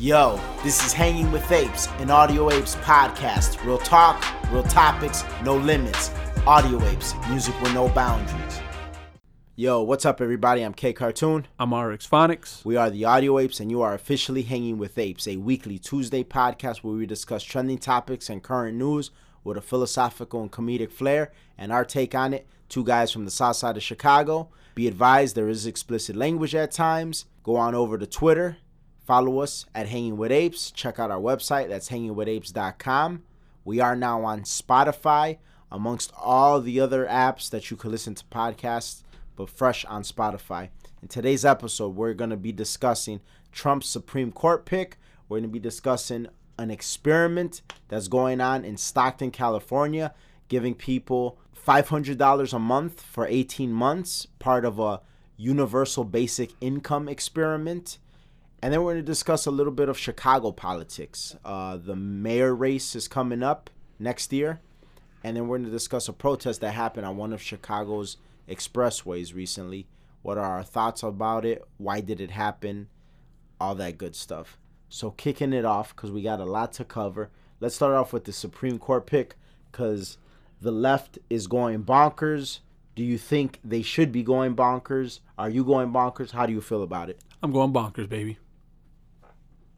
Yo, this is Hanging with Apes, an Audio Apes podcast. Real talk, real topics, no limits. Audio Apes, music with no boundaries. Yo, what's up, everybody? I'm K Cartoon. I'm RX Phonics. We are the Audio Apes, and you are officially Hanging with Apes, a weekly Tuesday podcast where we discuss trending topics and current news with a philosophical and comedic flair and our take on it. Two guys from the south side of Chicago. Be advised, there is explicit language at times. Go on over to Twitter Follow us at Hanging with Apes. Check out our website. That's hangingwithapes.com. We are now on Spotify, amongst all the other apps that you can listen to podcasts, but fresh on Spotify. In today's episode, we're going to be discussing Trump's Supreme Court pick. We're going to be discussing an experiment that's going on in Stockton, California, giving people $500 a month for 18 months, part of a universal basic income experiment. And then we're going to discuss a little bit of Chicago politics. Uh, the mayor race is coming up next year. And then we're going to discuss a protest that happened on one of Chicago's expressways recently. What are our thoughts about it? Why did it happen? All that good stuff. So, kicking it off, because we got a lot to cover. Let's start off with the Supreme Court pick, because the left is going bonkers. Do you think they should be going bonkers? Are you going bonkers? How do you feel about it? I'm going bonkers, baby.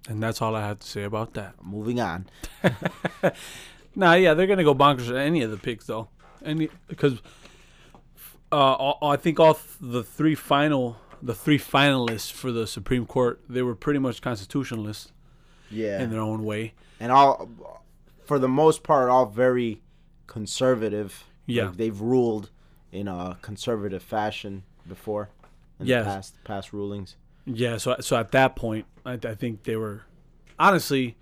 And that's all I have to say about that. Moving on. nah, yeah, they're gonna go bonkers at any of the picks though, any because uh, all, I think all th- the three final the three finalists for the Supreme Court they were pretty much constitutionalists. Yeah. In their own way. And all, for the most part, all very conservative. Yeah. Like they've ruled in a conservative fashion before. In yes. the past past rulings. Yeah, so so at that point, I, I think they were, honestly,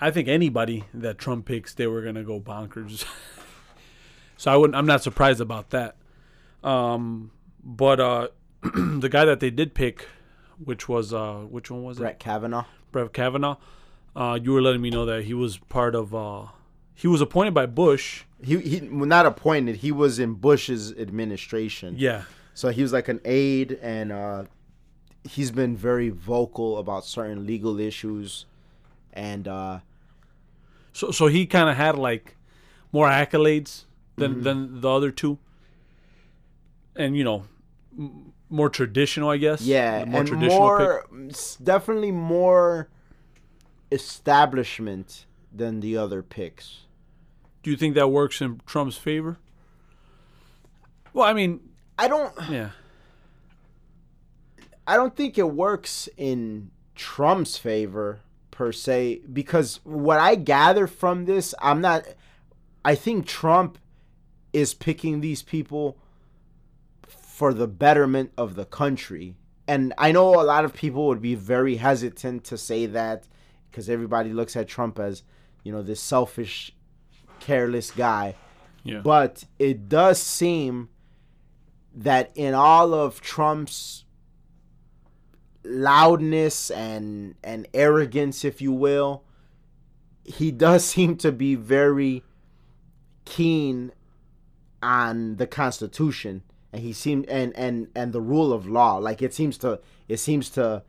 I think anybody that Trump picks, they were gonna go bonkers. so I wouldn't. I'm not surprised about that. Um, but uh, the guy that they did pick, which was uh, which one was Brett it? Kavanaugh. Brett Kavanaugh. Uh, you were letting me know that he was part of. Uh, he was appointed by Bush. He he not appointed. He was in Bush's administration. Yeah. So he was like an aide and uh, he's been very vocal about certain legal issues, and uh, so so he kind of had like more accolades than mm-hmm. than the other two, and you know, m- more traditional, I guess. Yeah, more and traditional more, definitely more establishment than the other picks. Do you think that works in Trump's favor? Well, I mean, I don't. Yeah. I don't think it works in Trump's favor per se because what I gather from this, I'm not I think Trump is picking these people for the betterment of the country. And I know a lot of people would be very hesitant to say that because everybody looks at Trump as, you know, this selfish, careless guy. Yeah. But it does seem that in all of Trump's loudness and and arrogance, if you will, he does seem to be very keen on the Constitution, and he seemed and and and the rule of law. Like it seems to it seems to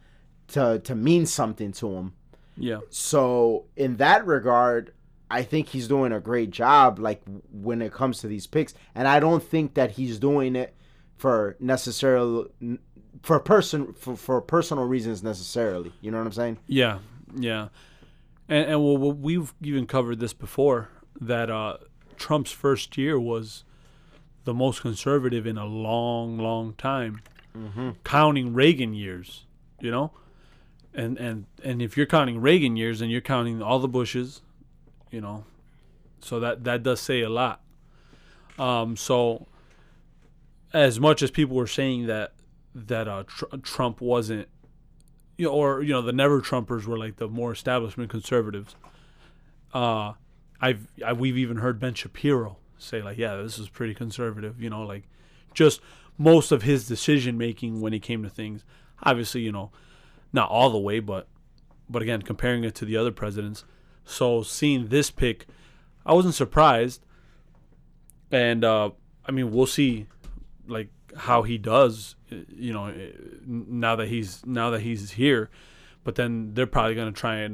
to to mean something to him. Yeah. So in that regard, I think he's doing a great job. Like when it comes to these picks, and I don't think that he's doing it for necessarily for person for, for personal reasons necessarily. You know what I'm saying? Yeah, yeah. And, and well, we've even covered this before that uh, Trump's first year was the most conservative in a long, long time, mm-hmm. counting Reagan years. You know, and and and if you're counting Reagan years, and you're counting all the Bushes, you know, so that that does say a lot. Um, so as much as people were saying that that uh, tr- Trump wasn't, you know, or you know, the never Trumpers were like the more establishment conservatives. Uh, I've I, we've even heard Ben Shapiro say like, yeah, this is pretty conservative. You know, like just most of his decision making when it came to things. Obviously, you know, not all the way, but but again, comparing it to the other presidents. So seeing this pick, I wasn't surprised. And uh, I mean, we'll see, like how he does, you know, now that he's now that he's here. but then they're probably gonna try and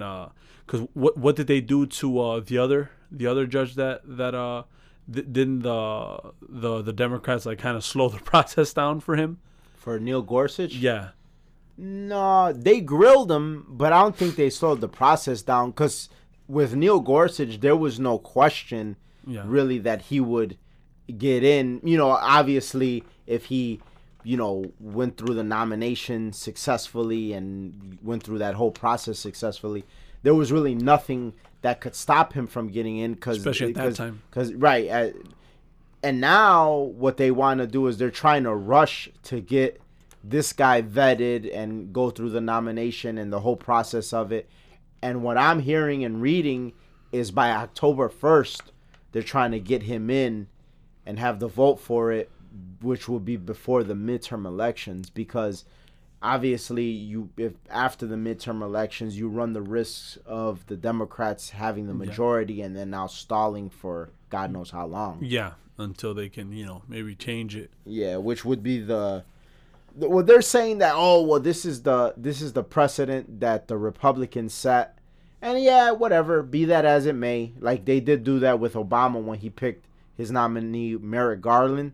because what what did they do to uh, the other the other judge that that uh th- didn't the the the Democrats like kind of slow the process down for him? For Neil Gorsuch? Yeah, No, they grilled him, but I don't think they slowed the process down because with Neil Gorsuch, there was no question yeah, really that he would get in. You know, obviously, if he, you know, went through the nomination successfully and went through that whole process successfully, there was really nothing that could stop him from getting in. Cause, Especially at that time. Because right, uh, and now what they want to do is they're trying to rush to get this guy vetted and go through the nomination and the whole process of it. And what I'm hearing and reading is by October 1st, they're trying to get him in and have the vote for it, which will be before the midterm elections. Because obviously, you if after the midterm elections, you run the risks of the Democrats having the majority and then now stalling for God knows how long. yeah. Until they can you know maybe change it. Yeah, which would be the the- well they're saying that oh well this is the this is the precedent that the Republicans set. And yeah, whatever, be that as it may. Like they did do that with Obama when he picked his nominee Merrick Garland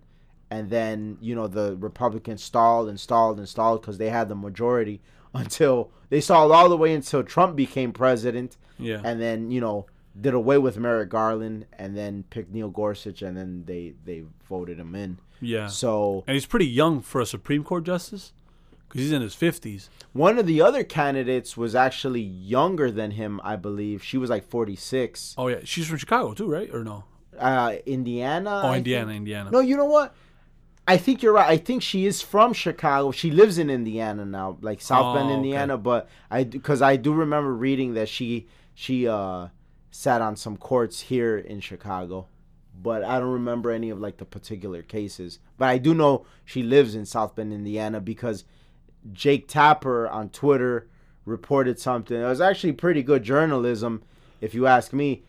and then, you know, the Republicans stalled and stalled and stalled cuz they had the majority until they stalled all the way until Trump became president Yeah, and then, you know, did away with Merrick Garland and then picked Neil Gorsuch and then they they voted him in. yeah. So and he's pretty young for a Supreme Court justice because he's in his fifties. one of the other candidates was actually younger than him, I believe. She was like 46. Oh yeah, she's from Chicago too, right? Or no? Uh, Indiana. Oh, I Indiana, think? Indiana. No, you know what? I think you're right. I think she is from Chicago. She lives in Indiana now, like South Oh, Bend, okay. Indiana. But I, because I do remember reading that she she uh sat on some courts here in Chicago, but I don't remember any of like the particular cases. But I do know she lives in South Bend, Indiana, because Jake Tapper on Twitter reported something. It was actually pretty good journalism, if you ask me.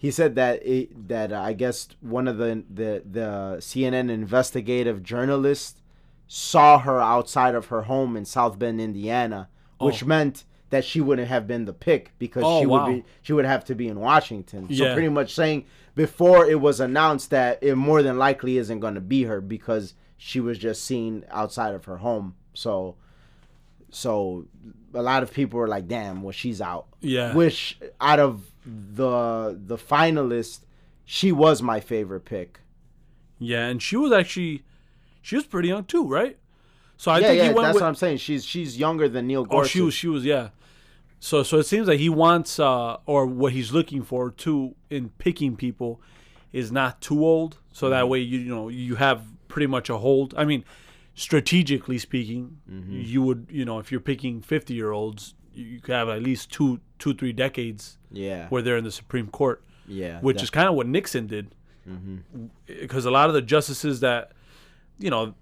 He said that it, that uh, I guess one of the, the the CNN investigative journalists saw her outside of her home in South Bend, Indiana, which Oh. meant that she wouldn't have been the pick because Oh, she wow. would be she would have to be in Washington. So Yeah. pretty much saying before it was announced that it more than likely isn't going to be her because she was just seen outside of her home. So so a lot of people were like, "Damn, well she's out." Yeah. Which out of the the finalist, she was my favorite pick. Yeah, and she was actually she was pretty young too, right? So I yeah, think yeah, he went that's with what I'm saying. She's she's younger than Neil Oh, she was she was yeah. So so it seems like he wants uh or what he's looking for too in picking people is not too old. So Mm-hmm. that way you you know you have pretty much a hold. I mean, strategically speaking, Mm-hmm. you would you know if you're picking 50 year olds, you could have at least two two three decades yeah, where they're in the Supreme Court. yeah, which is kind of what Nixon did, Mm-hmm. because a lot of the justices that, you know,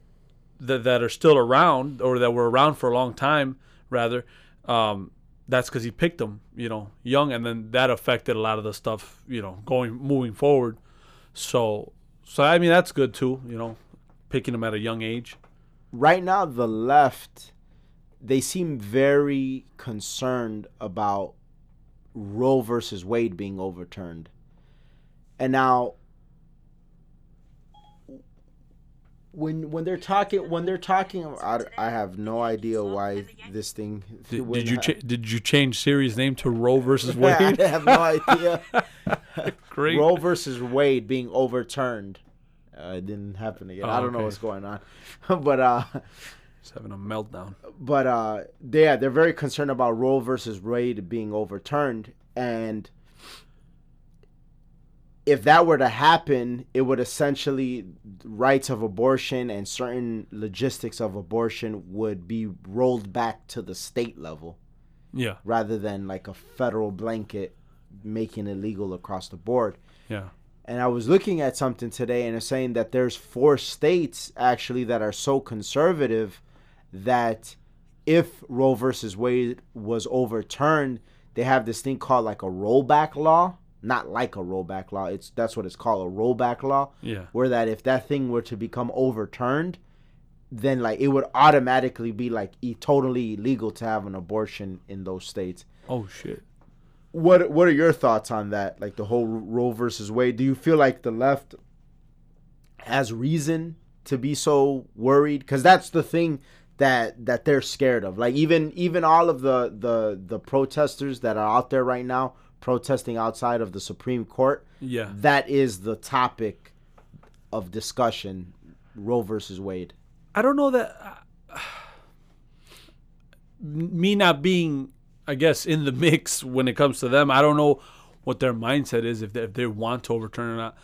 that that are still around or that were around for a long time, rather, um, that's because he picked them, you know, young, and then that affected a lot of the stuff, you know, going moving forward. So, so I mean that's good too, you know, picking them at a young age. right now the left they seem very concerned about Roe versus Wade being overturned. And now when when they're talking when they're talking I, I have no idea why this thing Did, did you ha- cha- did you change series name to Roe versus Wade? I have no idea. Great. Roe versus Wade being overturned. Uh, it didn't happen again. Oh, I don't know what's going on, but uh, He's having a meltdown. but uh, they, yeah, they're very concerned about Roe versus Wade being overturned, and if that were to happen, it would essentially rights of abortion and certain logistics of abortion would be rolled back to the state level Yeah, rather than like a federal blanket making it legal across the board. yeah. And I was looking at something today and it's saying that there's four states actually that are so conservative that if Roe versus Wade was overturned, they have this thing called like a rollback law. Not like a rollback law. It's that's what it's called, a rollback law. Yeah. Where that if that thing were to become overturned, then like it would automatically be like e- totally illegal to have an abortion in those states. Oh shit. What What are your thoughts on that? Like the whole Roe versus Wade. Do you feel like the left has reason to be so worried? Because that's the thing that that they're scared of. Like even even all of the the the protesters that are out there right now protesting outside of the Supreme Court. Yeah. That is the topic of discussion. Roe versus Wade. I don't know that. Uh, me not being, I guess, in the mix when it comes to them, I don't know what their mindset is if they, if they want to overturn or not.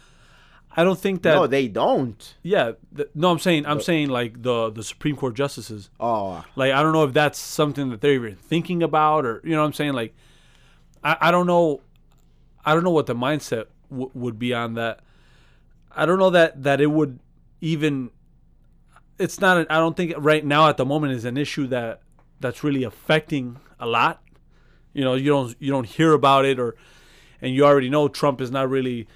I don't think that. no, they don't. yeah. th- no, I'm saying I'm uh, saying like the the Supreme Court justices. Oh, Like I don't know if that's something that they're even thinking about or you know what I'm saying. Like I, I don't know. I don't know what the mindset w- would be on that. I don't know that that it would even. It's not. I don't think right now at the moment is an issue that that's really affecting a lot. You know, you don't you don't hear about it or, and you already know Trump is not really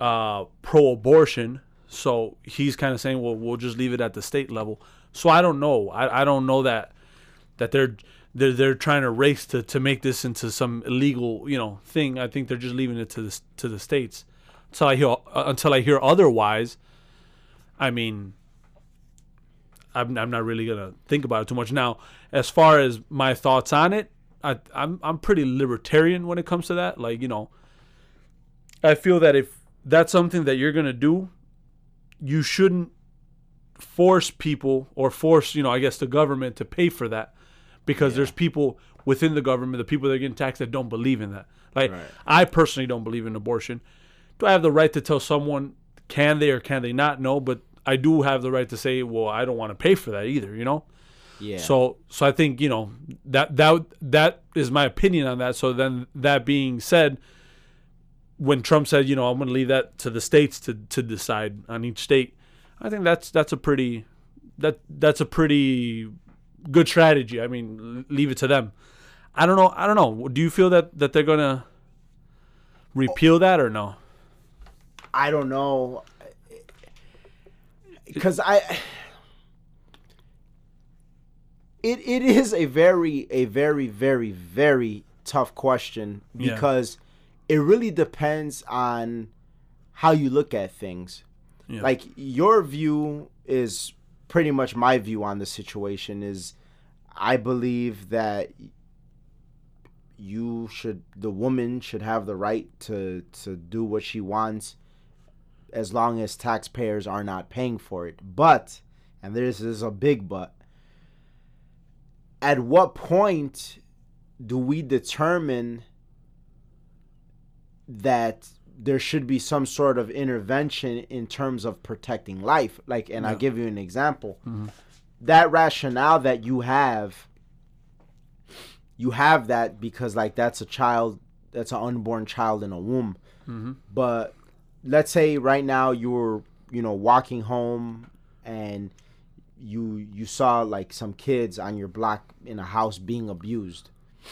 uh, pro-abortion, so he's kind of saying, well, we'll just leave it at the state level. So I don't know. I, I don't know that that they're they're they're trying to race to, to make this into some illegal you know thing. I think they're just leaving it to the to the states until I hear uh, until I hear otherwise. I mean, I'm I'm not really gonna think about it too much now. As far as my thoughts on it, I I'm I'm pretty libertarian when it comes to that. Like you know, I feel that if that's something that you're gonna do, you shouldn't force people or force you know I guess the government to pay for that because there's people within the government, the people that are getting taxed that don't believe in that. Like Right. I personally don't believe in abortion. Do I have the right to tell someone can they or can they not? No, but I do have the right to say, well, I don't want to pay for that either. You know. yeah. So so I think you know that that that is my opinion on that. So then that being said, when Trump said you know I'm going to leave that to the states to to decide on each state, I think that's that's a pretty that that's a pretty good strategy. I mean, leave it to them. I don't know. I don't know. Do you feel that that they're gonna repeal that or no? I don't know because I it it is a very a very very very tough question Yeah. It really depends on how you look at things. Yeah. Like your view is pretty much my view on the situation is I believe that you should the woman should have the right to to do what she wants as long as taxpayers are not paying for it. But and this is a big but at what point do we determine that there should be some sort of intervention in terms of protecting life. Like and i'll give you an example. Mm-hmm. That rationale that you have you have that because like that's a child that's an unborn child in a womb. Mm-hmm. But let's say right now you're you know walking home and you you saw like some kids on your block in a house being abused.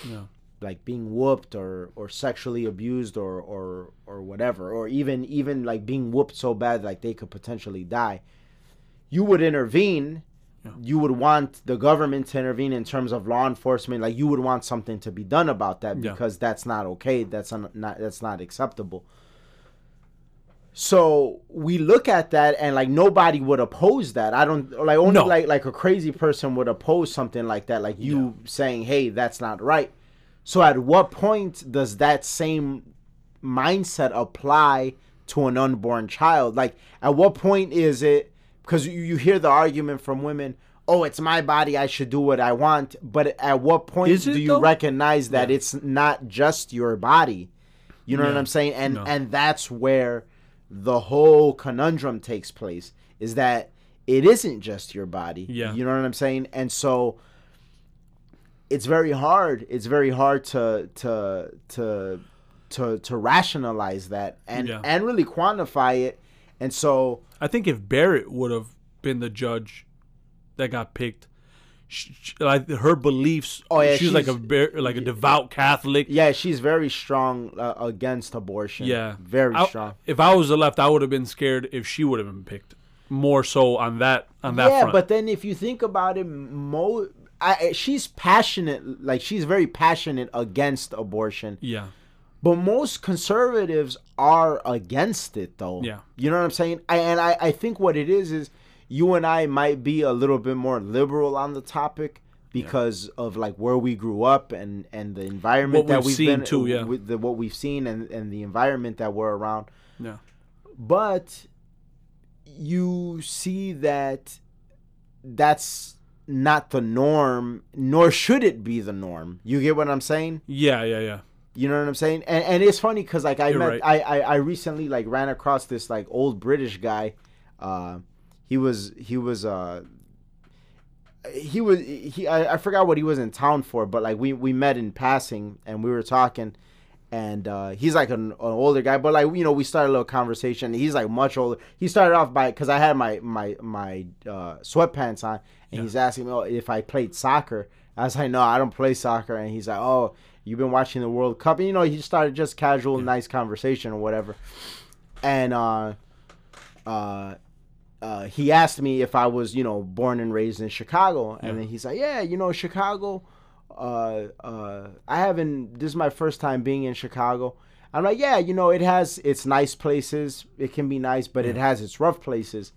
Yeah. Like being whooped or or sexually abused or or or whatever or even even like being whooped so bad like they could potentially die you would intervene Yeah. you would want the government to intervene in terms of law enforcement like you would want something to be done about that Yeah. because that's not okay that's un- not that's not acceptable so we look at that and like nobody would oppose that. I don't like only No. like like a crazy person would oppose something like that, like you saying, "Hey, that's not right." So at what point does that same mindset apply to an unborn child? Like at what point is it because you, you hear the argument from women, "Oh, it's my body, I should do what I want." But at what point do you though? recognize that Yeah. it's not just your body? You know what I'm saying? And No. and that's where the whole conundrum takes place is that it isn't just your body. Yeah. You know what I'm saying? And so it's very hard. It's very hard to to to to to rationalize that and Yeah. and really quantify it. And so I think if Barrett would have been the judge that got picked, sh sh- like her beliefs, Oh, yeah, she's, like a like a devout Catholic. yeah, she's very strong uh, against abortion. Yeah, very I- strong. If I was the left, I would have been scared if she would have been picked. more so on that on that yeah, front. but then if you think about it, Mo, I, she's passionate. Like she's very passionate against abortion. yeah, But most conservatives are against it, though. Yeah. You know what I'm saying? I, and I, I think what it is is you and I might be a little bit more liberal on the topic because of like where we grew up and and the environment What that we've we've seen been too, yeah. with the, what we've seen and and the environment that we're around. yeah, But you see that that's not the norm, nor should it be the norm. You get what I'm saying? yeah, yeah, yeah. You know what I'm saying? And and it's funny because like I You're met right. I, I I recently like ran across this like old British guy. Uh, he was he was uh he was he I, I forgot what he was in town for, but like we we met in passing and we were talking. And uh, he's like an, an older guy, but like you know, we started a little conversation. He's like much older. He started off by because I had my my my uh, sweatpants on, and he's asking me oh, if I played soccer. I was like, no, I don't play soccer. And he's like, oh, you've been watching the World Cup. And, you know, he started just casual, nice conversation or whatever. And uh, uh, uh, he asked me if I was, you know, born and raised in Chicago. And then he's like, yeah, you know, Chicago. Uh, uh, I haven't. This is my first time being in Chicago. I'm like, yeah, you know, it has its nice places. It can be nice, but it has its rough places.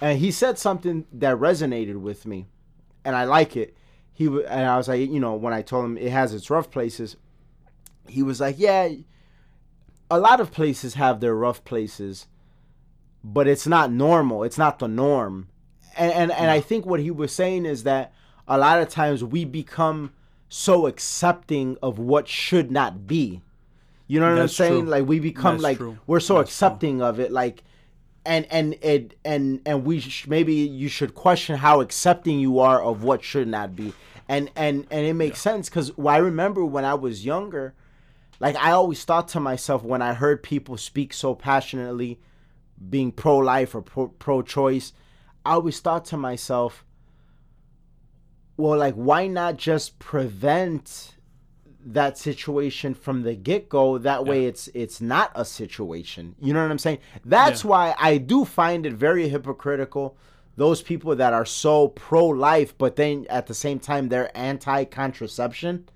And he said something that resonated with me, and I like it. He wa- and I was like, you know, when I told him it has its rough places, he was like, yeah, a lot of places have their rough places, but it's not normal. It's not the norm. And and, and I think what he was saying is that a lot of times we become so accepting of what should not be. You know what That's I'm saying? true. Like we become That's like true. we're so That's true. accepting of it like and and it and and we sh- maybe you should question how accepting you are of what should not be. And and and it makes sense because i remember when i was younger like i always thought to myself when i heard people speak so passionately being pro-life or pro- pro-choice i always thought to myself well like why not just prevent that situation from the get-go that way it's it's not a situation. You know what i'm saying? That's Yeah. why i do find it very hypocritical those people that are so pro-life but then at the same time they're anti-contraception.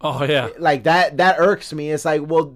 Oh yeah, like that that irks me. It's like well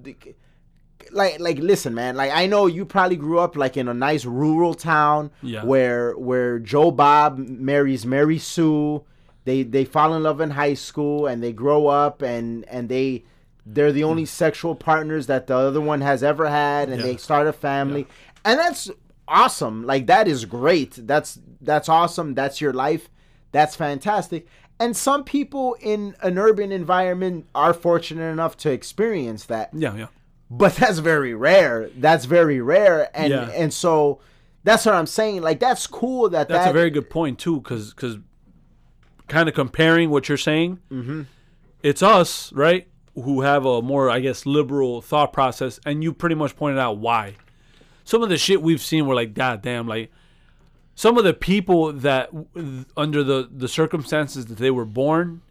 like like listen man like i know you probably grew up like in a nice rural town Yeah. where where joe bob marries mary sue they they fall in love in high school and they grow up and and they they're the only sexual partners that the other one has ever had and Yeah. they start a family. And that's awesome. Like that is great. That's that's awesome. That's your life. That's fantastic. And some people in an urban environment are fortunate enough to experience that. Yeah, yeah. but that's very rare. That's very rare. And Yeah. and so that's what i'm saying. Like that's cool that That's that a very good point too, because because kind of comparing what you're saying, Mm-hmm. it's us right who have a more I guess liberal thought process, and you pretty much pointed out why. Some of the shit we've seen, we're like, God damn, like some of the people that under the the circumstances that they were born,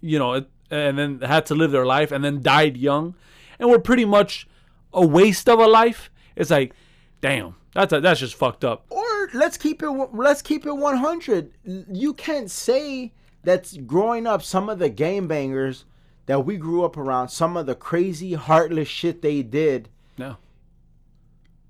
you know, and then had to live their life and then died young, and were pretty much a waste of a life. It's like, damn, that's a, that's just fucked up. or let's keep it let's keep it 100 you can't say that growing up some of the game bangers that we grew up around some of the crazy heartless shit they did No.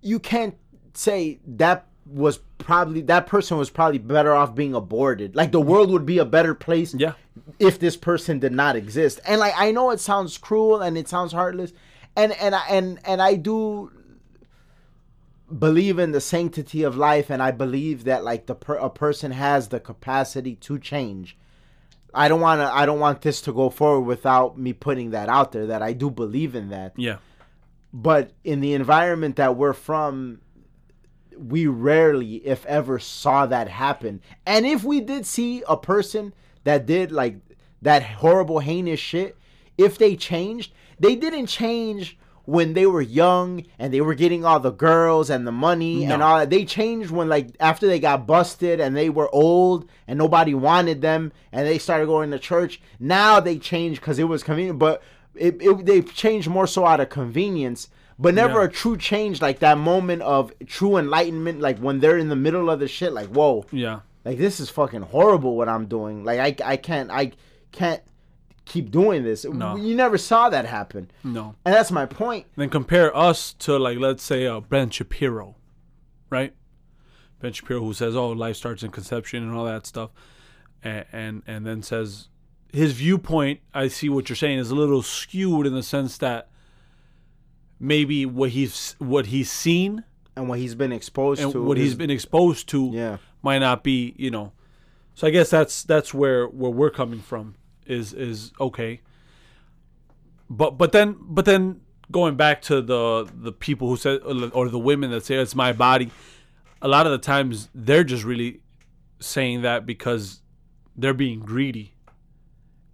you can't say that was probably that person was probably better off being aborted like the world would be a better place Yeah. if this person did not exist and like i know it sounds cruel and it sounds heartless and and I, and and i do believe in the sanctity of life and i believe that like the per- a person has the capacity to change. I don't want to i don't want this to go forward without me putting that out there that i do believe in that. Yeah. but in the environment that we're from we rarely if ever saw that happen. And if we did see a person that did like that horrible heinous shit if they changed they didn't change when they were young and they were getting all the girls and the money and all that they changed when like after they got busted and they were old and nobody wanted them and they started going to church now they changed because it was convenient but it, it they changed more so out of convenience but never Yeah. a true change, like that moment of true enlightenment, like when they're in the middle of the shit, like whoa, Yeah. like this is fucking horrible what I'm doing. Like I I can't I can't keep doing this. No. You never saw that happen, No. and that's my point. Then compare us to like let's say uh, Ben Shapiro, right? Ben Shapiro who says, "Oh, life starts in conception and all that stuff," and and, and then says his viewpoint. I see what you're saying is a little skewed in the sense that maybe what he's what he's seen And what he's been exposed and to, what he's is- been exposed to yeah, might not be, you know. So I guess that's that's where where we're coming from is is okay. But but then but then going back to the the people who said or the women that say it's my body, a lot of the times they're just really saying that because they're being greedy.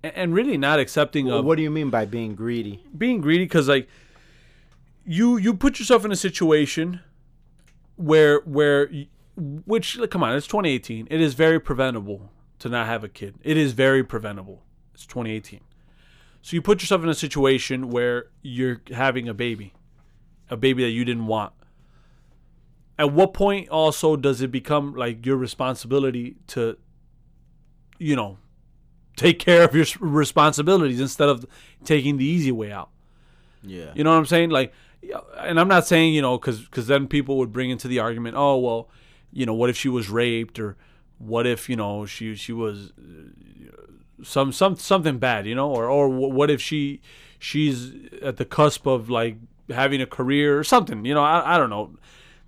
A- And really not accepting of what do you mean by being greedy? being greedy because like you you put yourself in a situation where where which like, come on it's 2018 it is very preventable to not have a kid it is very preventable it's 2018 so you put yourself in a situation where you're having a baby a baby that you didn't want. At what point also does it become like your responsibility to you know take care of your responsibilities instead of taking the easy way out? Yeah, you know what I'm saying? Like, and I'm not saying you know because then people would bring into the argument, oh well, you know, what if she was raped or what if you know she she was some some something bad, you know, or or what if she she's at the cusp of like having a career or something, you know, I I don't know.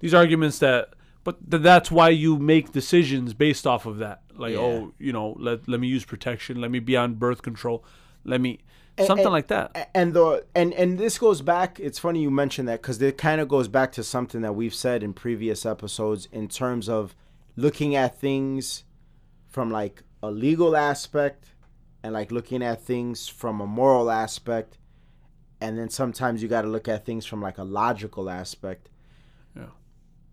These arguments that. But th- that's why you make decisions based off of that. Like, oh, Yeah. oh, you know, let let me use protection, let me be on birth control, let me something and- like that. And the and and this goes back it's funny you mentioned that because it kind of goes back to something that we've said in previous episodes in terms of looking at things from like a legal aspect and like looking at things from a moral aspect and then sometimes you got to look at things from like a logical aspect Yeah.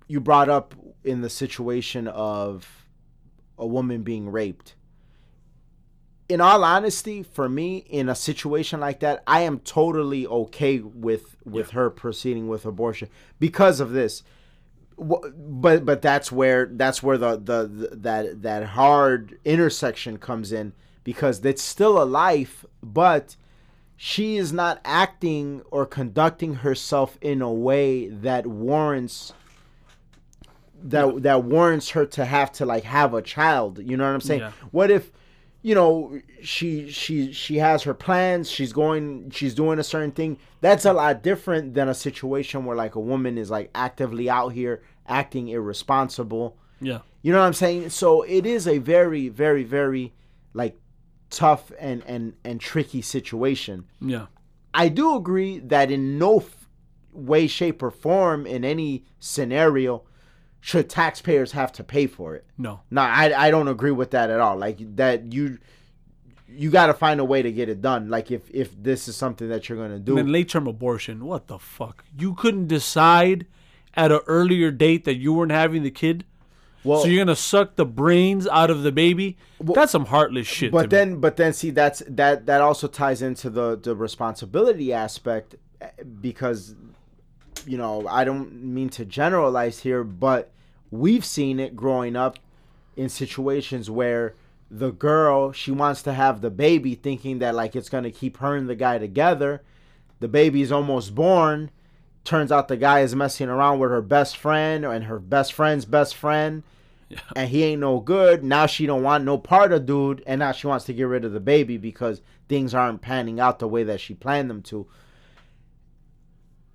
you brought up in the situation of a woman being raped in all honesty, for me, in a situation like that, I am totally okay with with her proceeding with abortion because of this. But but that's where that's where the, the the that that hard intersection comes in because it's still a life, but she is not acting or conducting herself in a way that warrants that that warrants her to have to like have a child. You know what I'm saying? Yeah. What if you know she she she has her plans she's going she's doing a certain thing that's a lot different than a situation where like a woman is like actively out here acting irresponsible Yeah. you know what i'm saying so it is a very very very like tough and and and tricky situation Yeah. I do agree that in no f- way, shape, or form in any scenario should taxpayers have to pay for it. No. No, I, I don't agree with that at all. Like that you you got to find a way to get it done. Like if if this is something that you're gonna do, And then late term abortion. What the fuck? You couldn't decide at an earlier date that you weren't having the kid. Well, so you're gonna suck the brains out of the baby. That's some heartless shit. to but me. then but then see that's that that also ties into the the responsibility aspect because you know i don't mean to generalize here but we've seen it growing up in situations where the girl she wants to have the baby thinking that like it's going to keep her and the guy together the baby's almost born turns out the guy is messing around with her best friend and her best friend's best friend and he ain't no good. Now she don't want no part of dude, and now she wants to get rid of the baby because things aren't panning out the way that she planned them to.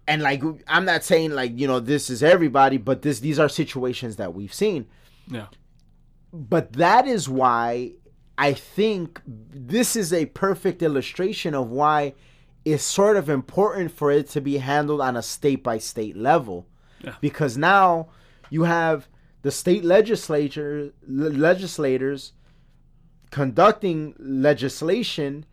And like I'm not saying like you know this is everybody, but this these are situations that we've seen. yeah. But that is why I think this is a perfect illustration of why it's sort of important for it to be handled on a state by state level. Yeah. Because now you have the state legislature le- legislators conducting legislation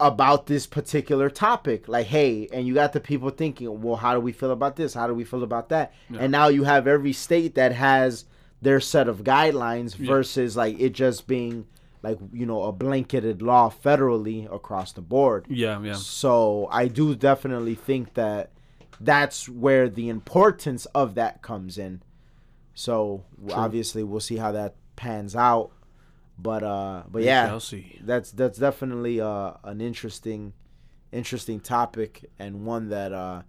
about this particular topic. Like hey and you got the people thinking well how do we feel about this? How do we feel about that? And now you have every state that has their set of guidelines versus like it just being like you know a blanketed law federally across the board Yeah. Yeah. so I do definitely think that that's where the importance of that comes in. So True. obviously we'll see how that pans out. But uh but We yeah, that's that's definitely uh an interesting interesting topic and one that uh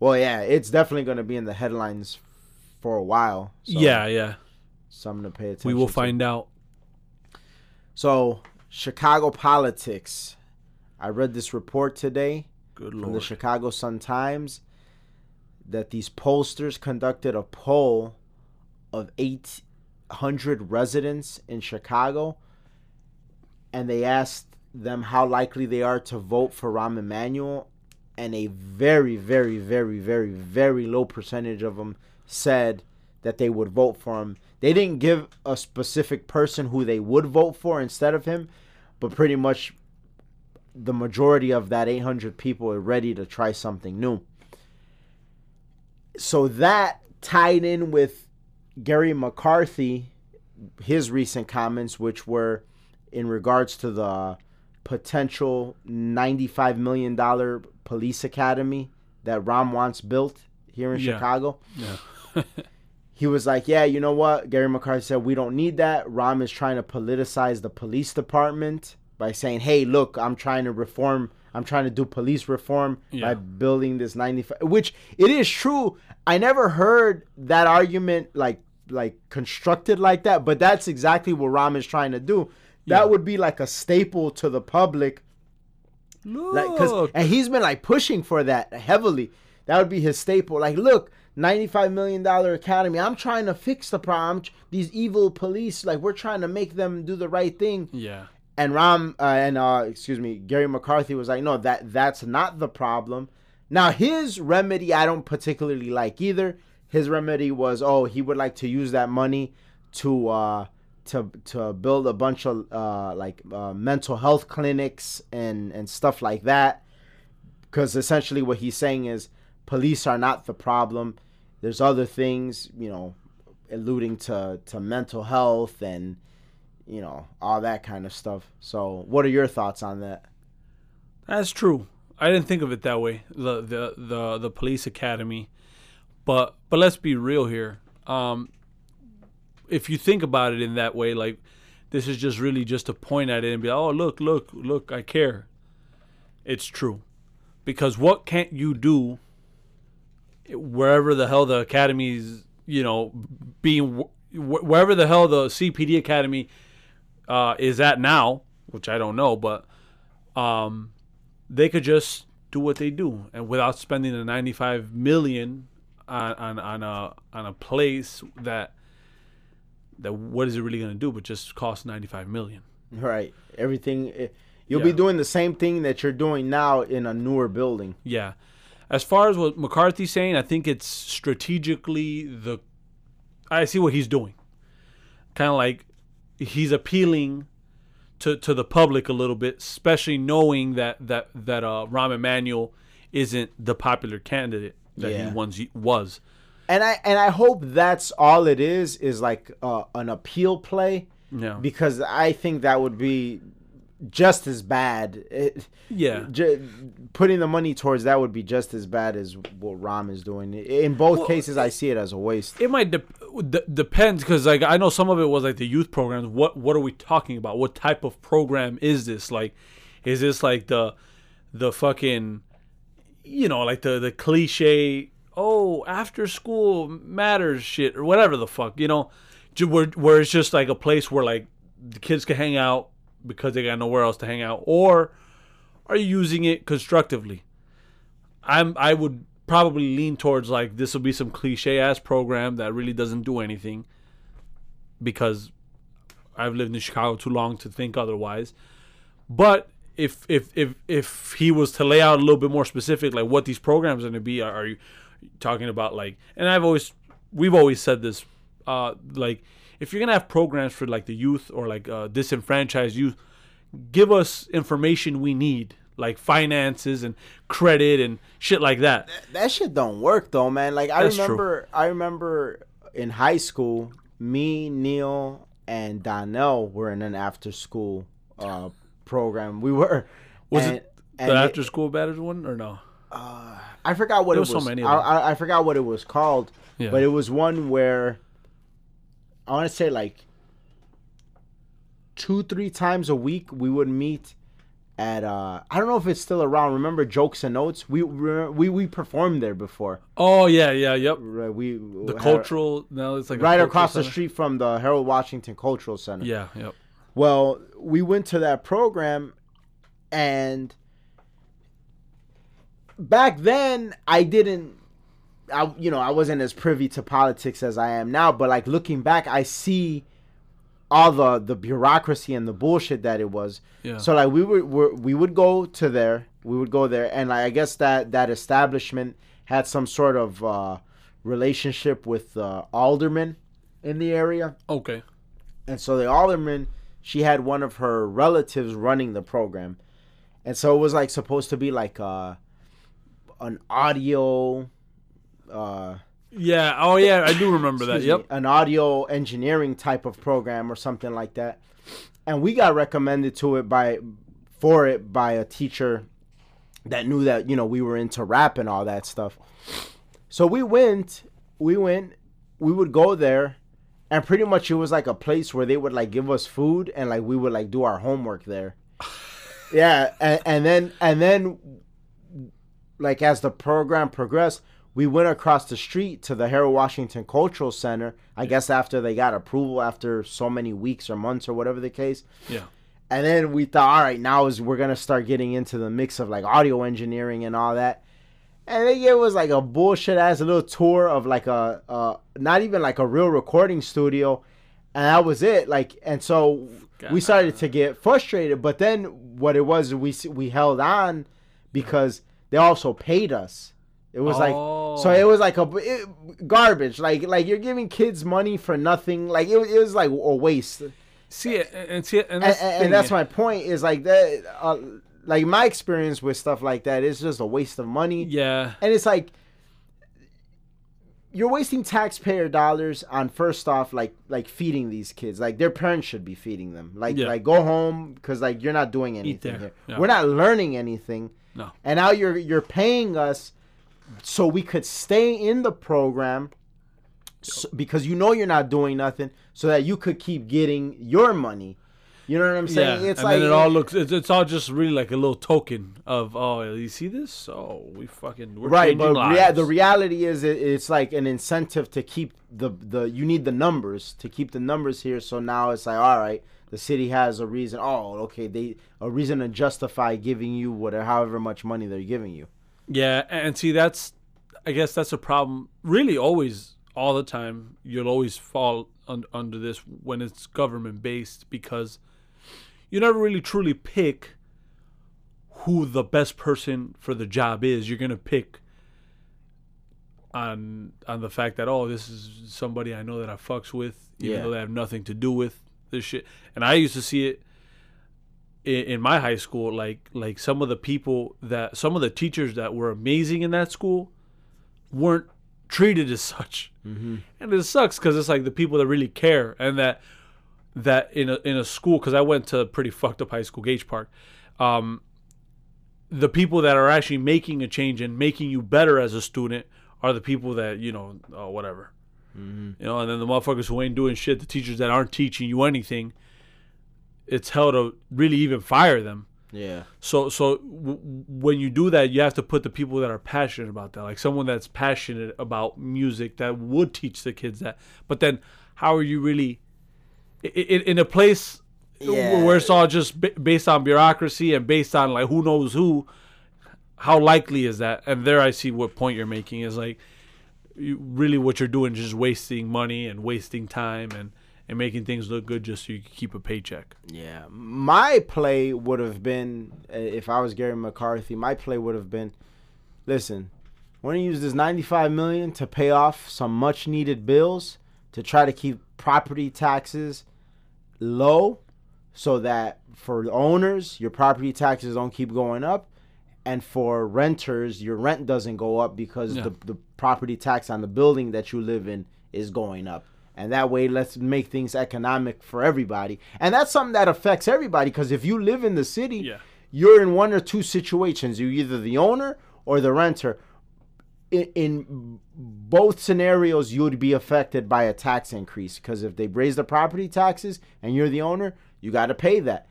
well yeah, it's definitely going to be in the headlines for a while. So yeah, yeah. something to pay attention We will to. find out. So, Chicago politics. I read this report today Good from the. Chicago Sun Times that these pollsters conducted a poll of 800 residents in Chicago and they asked them how likely they are to vote for Rahm Emanuel and a very very very very very low percentage of them said that they would vote for him. They didn't give a specific person who they would vote for instead of him, but pretty much the majority of that 800 people are ready to try something new. So that tied in with Garry McCarthy, his recent comments, which were in regards to the potential $95 million police academy that Rahm wants built here in Yeah. Chicago Yeah. he was like, "Yeah, you know what?" Garry McCarthy said, "We don't need that." Rahm is trying to politicize the police department by saying, "Hey, look, I'm trying to reform. I'm trying to do police reform by building this 95." Which it is true. I never heard that argument like like constructed like that, but that's exactly what Rahm is trying to do. Yeah. That would be like a staple to the public like cuz and he's been like pushing for that heavily that would be his staple like look 95 million dollar academy. I'm trying to fix the problem. These evil police like we're trying to make them do the right thing. Yeah. and rahm uh, and uh excuse me garry mccarthy was like no that that's not the problem. Now his remedy i don't particularly like either. His remedy was oh he would like to use that money to uh to to build a bunch of uh like uh, mental health clinics and and stuff like that. Because essentially what he's saying is police are not the problem there's other things you know alluding to to mental health and you know all that kind of stuff so what are your thoughts on that That's true. I didn't think of it that way. The the the the police academy, but but let's be real here. Um, if you think about it in that way, like this is just really just to point at it and be, oh look look look, I care. It's true, because what can't you do? Wherever the hell the academy's, you know, being wh- wherever the hell the CPD academy uh, is at now, which I don't know, but um, they could just do what they do and without spending the 95 million on on, on a on a place that that what is it really going to do but just cost 95 million? Right. Everything eh, you'll be doing the same thing that you're doing now in a newer building. Yeah as far as what mccarthy's saying i think it's strategically the i see what he's doing. Kind of like he's appealing to to the public a little bit especially knowing that that that uh Rahm Emanuel isn't the popular candidate that Yeah. he once was. And i and i hope that's all it is is like uh, an appeal play. Yeah. Because i think that would be just as bad it, yeah J- putting the money towards that would be just as bad as what Rahm is doing. In both Well, cases, I see it as a waste. it might de- d- depend because like I know some of it was like the youth programs. What what are we talking about? What type of program is this? Like, is this like the the fucking you know like the the cliche oh after school matters shit or whatever the fuck you know where where it's just like a place where like the kids can hang out because they got nowhere else to hang out or are you using it constructively? I'm I would probably lean towards like this will be some cliche ass program that really doesn't do anything because I've lived in Chicago too long to think otherwise. But if if if if he was to lay out a little bit more specific like what these programs are going to be are, are you talking about like and I've always we've always said this uh like if you're going to have programs for like the youth or like uh disenfranchised youth give us information we need like finances and credit and shit like that. That shit don't work though, man. Like I That's true. remember, I remember in high school, me, Neil, and Donnell were in an after-school uh, program. We were. Was and, it the after school matters one or no? uh, I forgot what There it was was. so many I. I, I forgot what it was called, Yeah. but it was one where I want to say like two, three times a week we would meet at. uh I don't know if it's still around. Remember Jokes and Notes? We we we performed there before. oh yeah, yeah, yep. Right, We The had- cultural now it's like right across the street from the Harold Washington Cultural Center. Yeah, yep. Well, we went to that program, and back then I didn't, I you know I wasn't as privy to politics as I am now. But like looking back, I see all the the bureaucracy and the bullshit that it was. Yeah. So like we would we we would go to there, we would go there, and like, I guess that that establishment had some sort of uh, relationship with uh, aldermen in the area. Okay. And so the alderman, she had one of her relatives running the program. And so it was like supposed to be like uh an audio uh Yeah. Oh yeah, I do remember that. Yep. me, an audio engineering type of program or something like that. And we got recommended to it by for it by a teacher that knew that, you know, we were into rap and all that stuff. So we went, we went, we would go there and pretty much it was like a place where they would like give us food and like we would like do our homework there. yeah, and, and then and then like as the program progressed, we went across the street to the Harold Washington Cultural Center. I guess after they got approval after so many weeks or months or whatever the case. Yeah. And then we thought, all right, now is we're gonna start getting into the mix of like audio engineering and all that. And they gave us like a bullshit ass little tour of like a, uh, not even like a real recording studio, and that was it. Like, and so we started to get frustrated. But then what it was, we we held on because they also paid us. It was like so Oh. it was like a it, garbage. Like like you're giving kids money for nothing. Like it, was- it was like a waste See it and see it, and that's, and, and that's my point is like that uh, like my experience with stuff like that is just a waste of money Yeah. and it's like you're wasting taxpayer dollars on first off like like feeding these kids like their parents should be feeding them like Yeah. like go home because like you're not doing anything here Yeah. we're not learning anything No. and now you're you're paying us so we could stay in the program so, because you know you're not doing nothing so that you could keep getting your money you know what i'm saying Yeah. it's and like then it all looks. It's, it's all just really like a little token of oh, you see this? Oh, we fucking we're right but rea- the reality is it, it's like an incentive to keep the the you need the numbers to keep the numbers here so now it's like all right the city has a reason oh okay they a reason to justify giving you whatever however much money they're giving you Yeah, and see that's I guess that's a problem really always all the time. You'll always fall un- under this when it's government based because you never really truly pick who the best person for the job is. You're going to pick on on the fact that oh, this is somebody I know that I fucks with even Yeah. though they have nothing to do with this shit. And I used to see it in, in my high school like like some of the people that some of the teachers that were amazing in that school weren't treated as such. Mm-hmm. And it sucks because it's like the people that really care and that that in a in a school because i went to a pretty fucked up high school gage park um the people that are actually making a change and making you better as a student are the people that you know oh, whatever. Mm-hmm. You know and then the motherfuckers who ain't doing shit the teachers that aren't teaching you anything it's hell to really even fire them yeah so so w- when you do that, you have to put the people that are passionate about that, like someone that's passionate about music that would teach the kids that. But then, how are you really in, in a place Yeah. where it's all just ba- based on bureaucracy and based on like who knows who? How likely is that? And there, I see what point you're making is like, you, really, what you're doing is just wasting money and wasting time and and making things look good just so you can keep a paycheck. Yeah, my play would have been uh, if I was Garry McCarthy. My play would have been, listen, want to use this ninety-five million to pay off some much-needed bills to try to keep property taxes low, so that for owners your property taxes don't keep going up, and for renters your rent doesn't go up because Yeah. the the property tax on the building that you live in is going up. And that way, let's make things economic for everybody. And that's something that affects everybody because if you live in the city, Yeah. you're in one or two situations. You're either the owner or the renter. in, in both scenarios you would be affected by a tax increase because if they raise the property taxes and you're the owner, you got to pay that.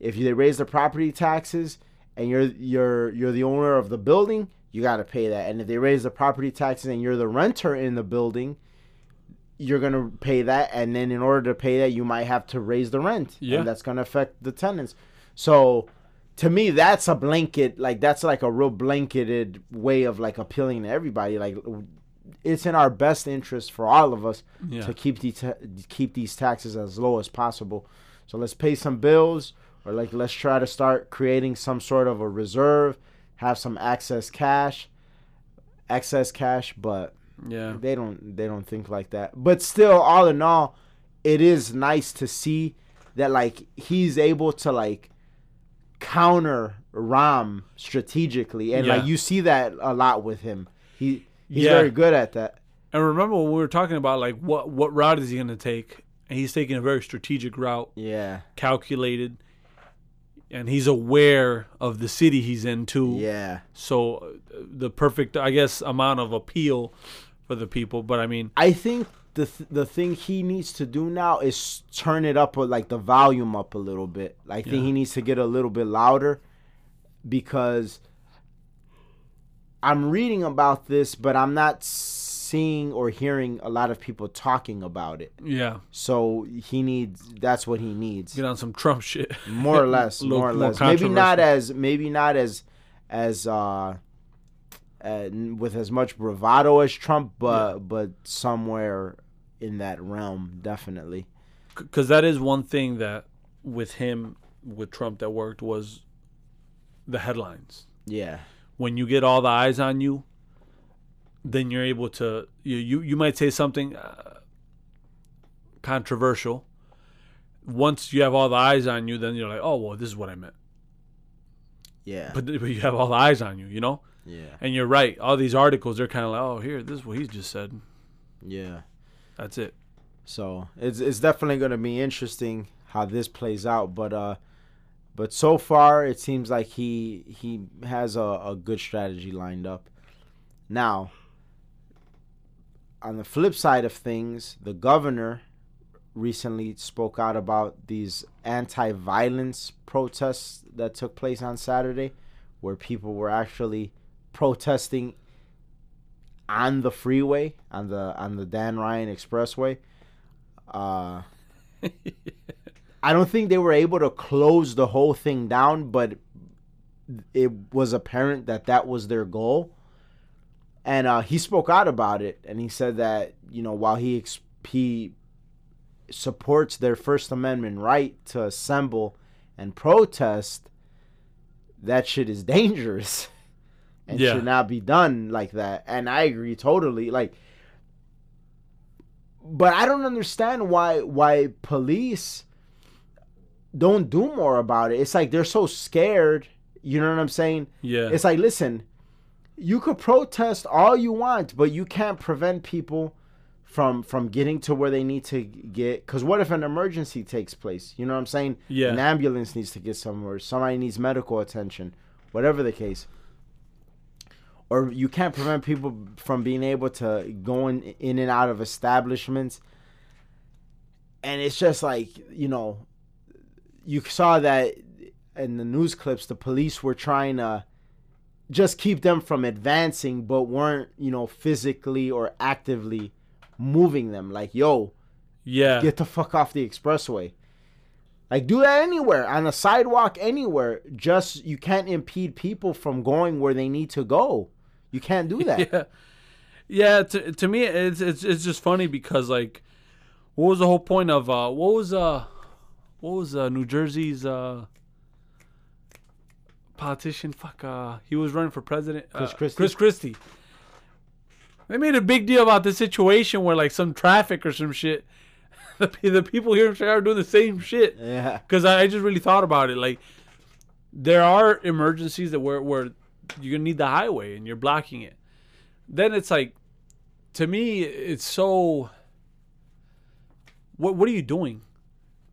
If they raise the property taxes and you're you're you're the owner of the building, you got to pay that. And if they raise the property taxes and you're the renter in the building, you're gonna pay that. And then in order to pay that, you might have to raise the rent. Yeah. and that's gonna affect the tenants. So to me that's a blanket like that's like a real blanketed way of like appealing to everybody like it's in our best interest for all of us Yeah. to keep these ta- keep these taxes as low as possible so let's pay some bills or like let's try to start creating some sort of a reserve have some access cash excess cash but Yeah. they don't they don't think like that. But still all in all it is nice to see that like he's able to like counter Rahm strategically. And like you see that a lot with him. He he's Yeah. very good at that. And remember when we were talking about like what what route is he going to take? And he's taking a very strategic route, yeah. Calculated, and he's aware of the city he's in too. yeah. So uh, the perfect, I guess, amount of appeal for the people. But I mean, i think the th- the thing he needs to do now is turn it up with like the volume up a little bit i think Yeah. he needs to get a little bit louder because I'm reading about this, but I'm not seeing or hearing a lot of people talking about it. yeah, So he needs that's what he needs. get on some Trump shit. More or less, more or less. Maybe not as maybe not as as uh, uh with as much bravado as Trump, but but somewhere in that realm definitely. because that is one thing that with him with Trump that worked was the headlines. Yeah. When you get all the eyes on you, then you're able to you you, you might say something uh, controversial. Once you have all the eyes on you, then you're like, oh well, this is what I meant. Yeah. But, but you have all the eyes on you, you know. Yeah. And you're right. All these articles, they're kind of like, oh, here, this is what he just said. Yeah. That's it. So it's it's definitely gonna be interesting how this plays out. But uh but so far it seems like he he has a, a good strategy lined up. Now on the flip side of things, the governor recently spoke out about these anti violence protests that took place on Saturday where people were actually protesting on the freeway on the on the Dan Ryan Expressway. Uh, I don't think they were able to close the whole thing down, but it was apparent that that was their goal. And uh, he spoke out about it, and he said that you know while he he supports their First Amendment right to assemble and protest, that shit is dangerous and Yeah. should not be done like that. And I agree totally. Like, but I don't understand why why police don't do more about it. It's like they're so scared. You know what I'm saying? Yeah. It's like, listen, you could protest all you want, but you can't prevent people from from getting to where they need to get. Because what if an emergency takes place? You know what I'm saying? Yeah. An ambulance needs to get somewhere. Somebody needs medical attention. Whatever the case. Or you can't prevent people from being able to go in, in and out of establishments. And it's just like, you know, you saw that in the news clips, the police were trying to just keep them from advancing, but weren't, you know, physically or actively moving them. Like, yo, yeah. get the fuck off the expressway. Like, do that anywhere, on a sidewalk, anywhere. Just, you can't impede people from going where they need to go. You can't do that. yeah. Yeah, to, to me it's it's it's just funny because like what was the whole point of uh what was uh what was uh New Jersey's uh politician fuck uh he was running for president Chris uh, Christie? Chris Christie. They made a big deal about the situation where like some traffic or some shit the, the people here in Chicago are doing the same shit Yeah. because I, I just really thought about it. Like, there are emergencies that where where you're gonna need the highway and you're blocking it. Then it's like, to me, it's so. What what are you doing?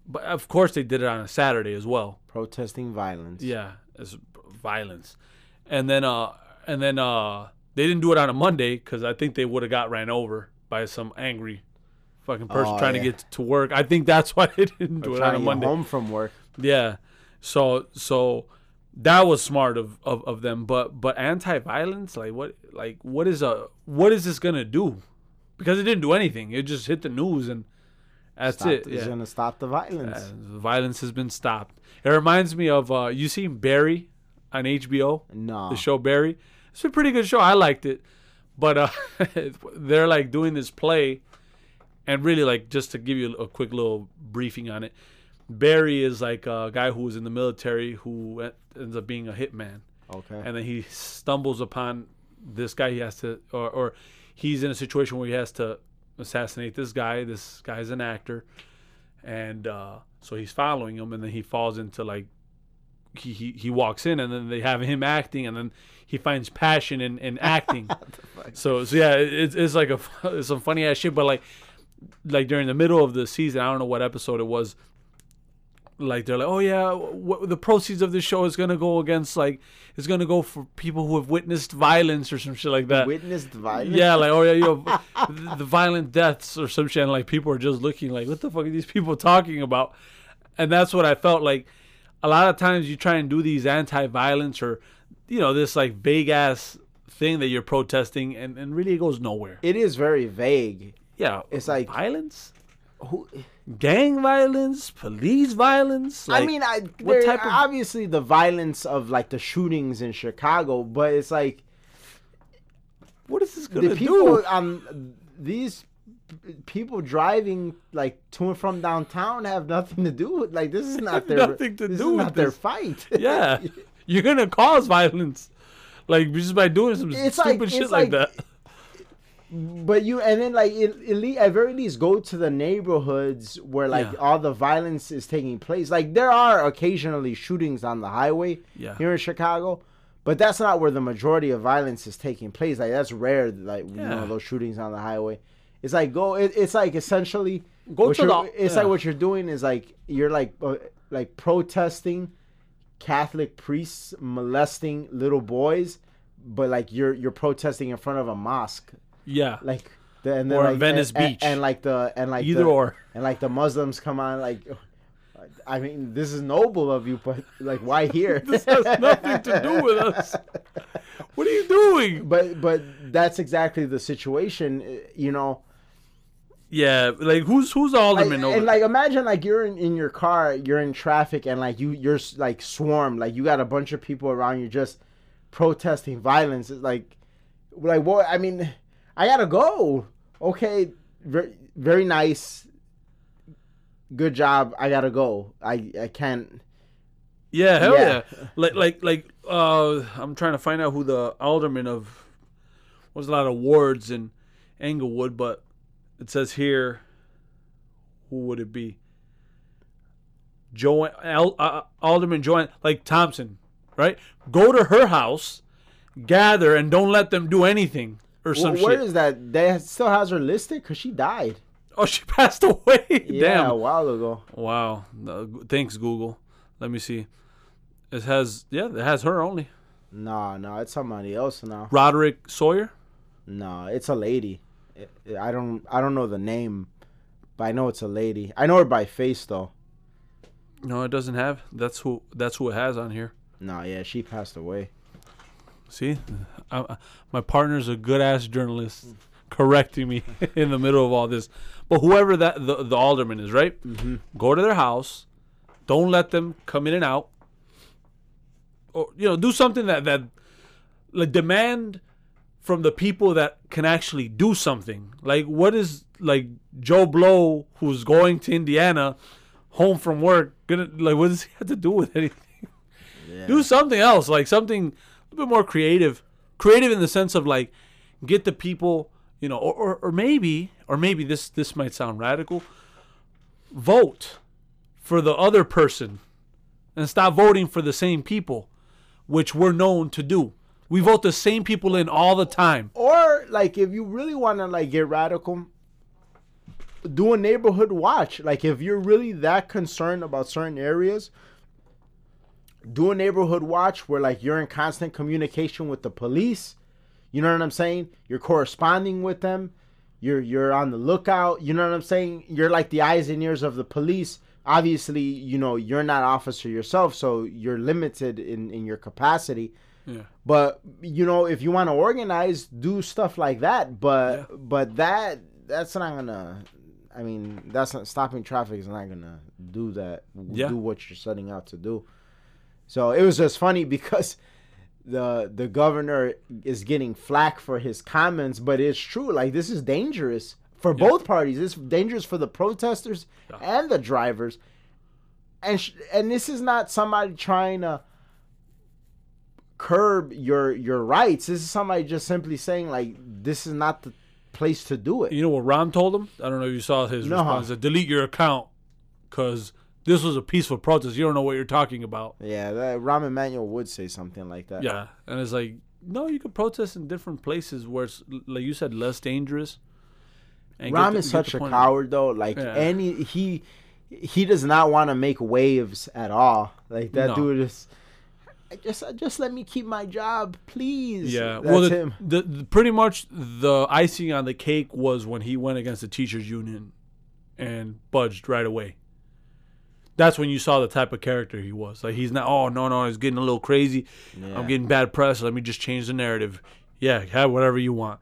But of course, they did it on a Saturday as well. Protesting violence. Yeah, it's violence, and then uh and then uh they didn't do it on a Monday because I think they would have got ran over by some angry fucking person Oh, trying yeah. to get to work. I think that's why they didn't do it on a to get Monday. home from work. Yeah. So so that was smart of, of, of them. But but anti violence, like what like what is a what is this gonna do? Because it didn't do anything. It just hit the news and that's it. It's Yeah. gonna stop the violence. Uh, violence has been stopped. It reminds me of uh you seen Barry on HBO? no. the show Barry. It's a pretty good show. I liked it, but uh, they're like doing this play, and really like just to give you a quick little briefing on it. Barry is like a guy who was in the military who ends up being a hitman, Okay. and then he stumbles upon this guy. He has to, or, or he's in a situation where he has to assassinate this guy. This guy's an actor, and uh, so he's following him, and then he falls into like he, he he walks in, and then they have him acting, and then he finds passion in, in acting. so so yeah, it- it's it's like a it's some funny ass shit, but like like during the middle of the season, I don't know what episode it was. Like they're like, oh yeah, the proceeds of this show is gonna go against like it's gonna go for people who have witnessed violence or some shit like that. Witnessed violence. Yeah, like oh yeah, you know, the, the violent deaths or some shit. And like people are just looking like, what the fuck are these people talking about? And that's what I felt like. A lot of times you try and do these anti-violence or, you know, this like vague ass thing that you're protesting, and and really it goes nowhere. It is very vague. Yeah, It's like- violence, Who, gang violence, police violence. I mean, I what type of- obviously the violence of like the shootings in Chicago, but it's like what is this gonna the people do? um these people driving like to and from downtown have nothing to do with like this is not their nothing to this do is with not their fight. Yeah, you're gonna cause violence, like just by doing some It's stupid like- shit like, like- that. But you and then like it, at le- at very least go to the neighborhoods where like Yeah. all the violence is taking place. Like there are occasionally shootings on the highway Yeah. here in Chicago, but that's not where the majority of violence is taking place. Like that's rare. Like you know those shootings on the highway. It's like go. It, it's like essentially Go to the- It's yeah. like what you're doing is like you're like uh, like protesting Catholic priests molesting little boys, but like you're you're protesting in front of a mosque Yeah, like the, and then Or like, Venice and, and- Beach. and, like the and like either the, or. and like the Muslims come on like I mean this is noble of you but like why here This has nothing to do with us. What are you doing? but but that's exactly the situation uh, you know Yeah, like who's who's the like, alderman over? and like imagine like you're in, in your car you're in traffic and like you you're like swarmed like you got a bunch of people around you just protesting violence it's like like what I mean I gotta go okay very, very nice good job I gotta go I I can't yeah, hell yeah. yeah. Like like like uh, I'm trying to find out who the alderman of. Was a lot of wards in Englewood, but it says here. Who would it be? Joanne Al, uh, Alderman Joanne like Thompson, right? Go to her house, gather, and don't let them do anything or some Wh- where shit. is that they still has her listed because she died oh, she passed away. yeah a while ago Wow. Thanks, Google. Let me see. It has yeah, it has her only. no no it's somebody else now Roderick Sawyer. No, it's a lady. I- I don't I don't know the name, but I know it's a lady. I know her by face though. No, it doesn't have. That's who. That's who it has on here. No, yeah, she passed away. See, I, my partner's a good ass journalist, correcting me in the middle of all this. But whoever that the, the alderman is, right? Mm-hmm. Go to their house. Don't let them come in and out. Or you know, do something that that like demand from the people that can actually do something. Like what is like Joe Blow who's going to Indiana, home from work, gonna like what does he have to do with anything? Yeah. do something else, like something a bit more creative. Creative in the sense of like get the people, you know, or, or, or maybe or maybe this this might sound radical. Vote for the other person and stop voting for the same people, which we're known to do. We vote the same people in all the time. Or like if you really want to like get radical, do a neighborhood watch. Like if you're really that concerned about certain areas, do a neighborhood watch where like you're in constant communication with the police. You know what I'm saying? You're corresponding with them. You're you're on the lookout. You know what I'm saying? You're like the eyes and ears of the police. Obviously, you know you're not officer yourself, so you're limited in in your capacity. Yeah. But you know, if you want to organize, do stuff like that. But Yeah. but that that's not gonna. I mean, that's not stopping traffic is not gonna do that. Yeah. Do what you're setting out to do. So it was just funny because the the governor is getting flack for his comments, but it's true. Like this is dangerous for Yeah. both parties. It's dangerous for the protesters Yeah. and the drivers. And sh- and this is not somebody trying to curb your your rights. This is somebody just simply saying like this is not the place to do it. You know what Rahm told him? I don't know if you saw his No. response. Said, Delete your account because this was a peaceful protest. You don't know what you're talking about. Yeah, that Rahm Emanuel would say something like that. Yeah, and it's like, no, you can protest in different places where it's, like you said, less dangerous. and the- is such a coward though. Like Yeah. any he he does not want to make waves at all. Like that No. dude is just just let me keep my job, please. Yeah, That's well, the, him. The, the pretty much the icing on the cake was when he went against the teachers union and budged right away. That's when you saw the type of character he was. Like he's not. Oh no, no, he's getting a little crazy. Yeah. I'm getting bad press. Let me just change the narrative. Yeah, have whatever you want.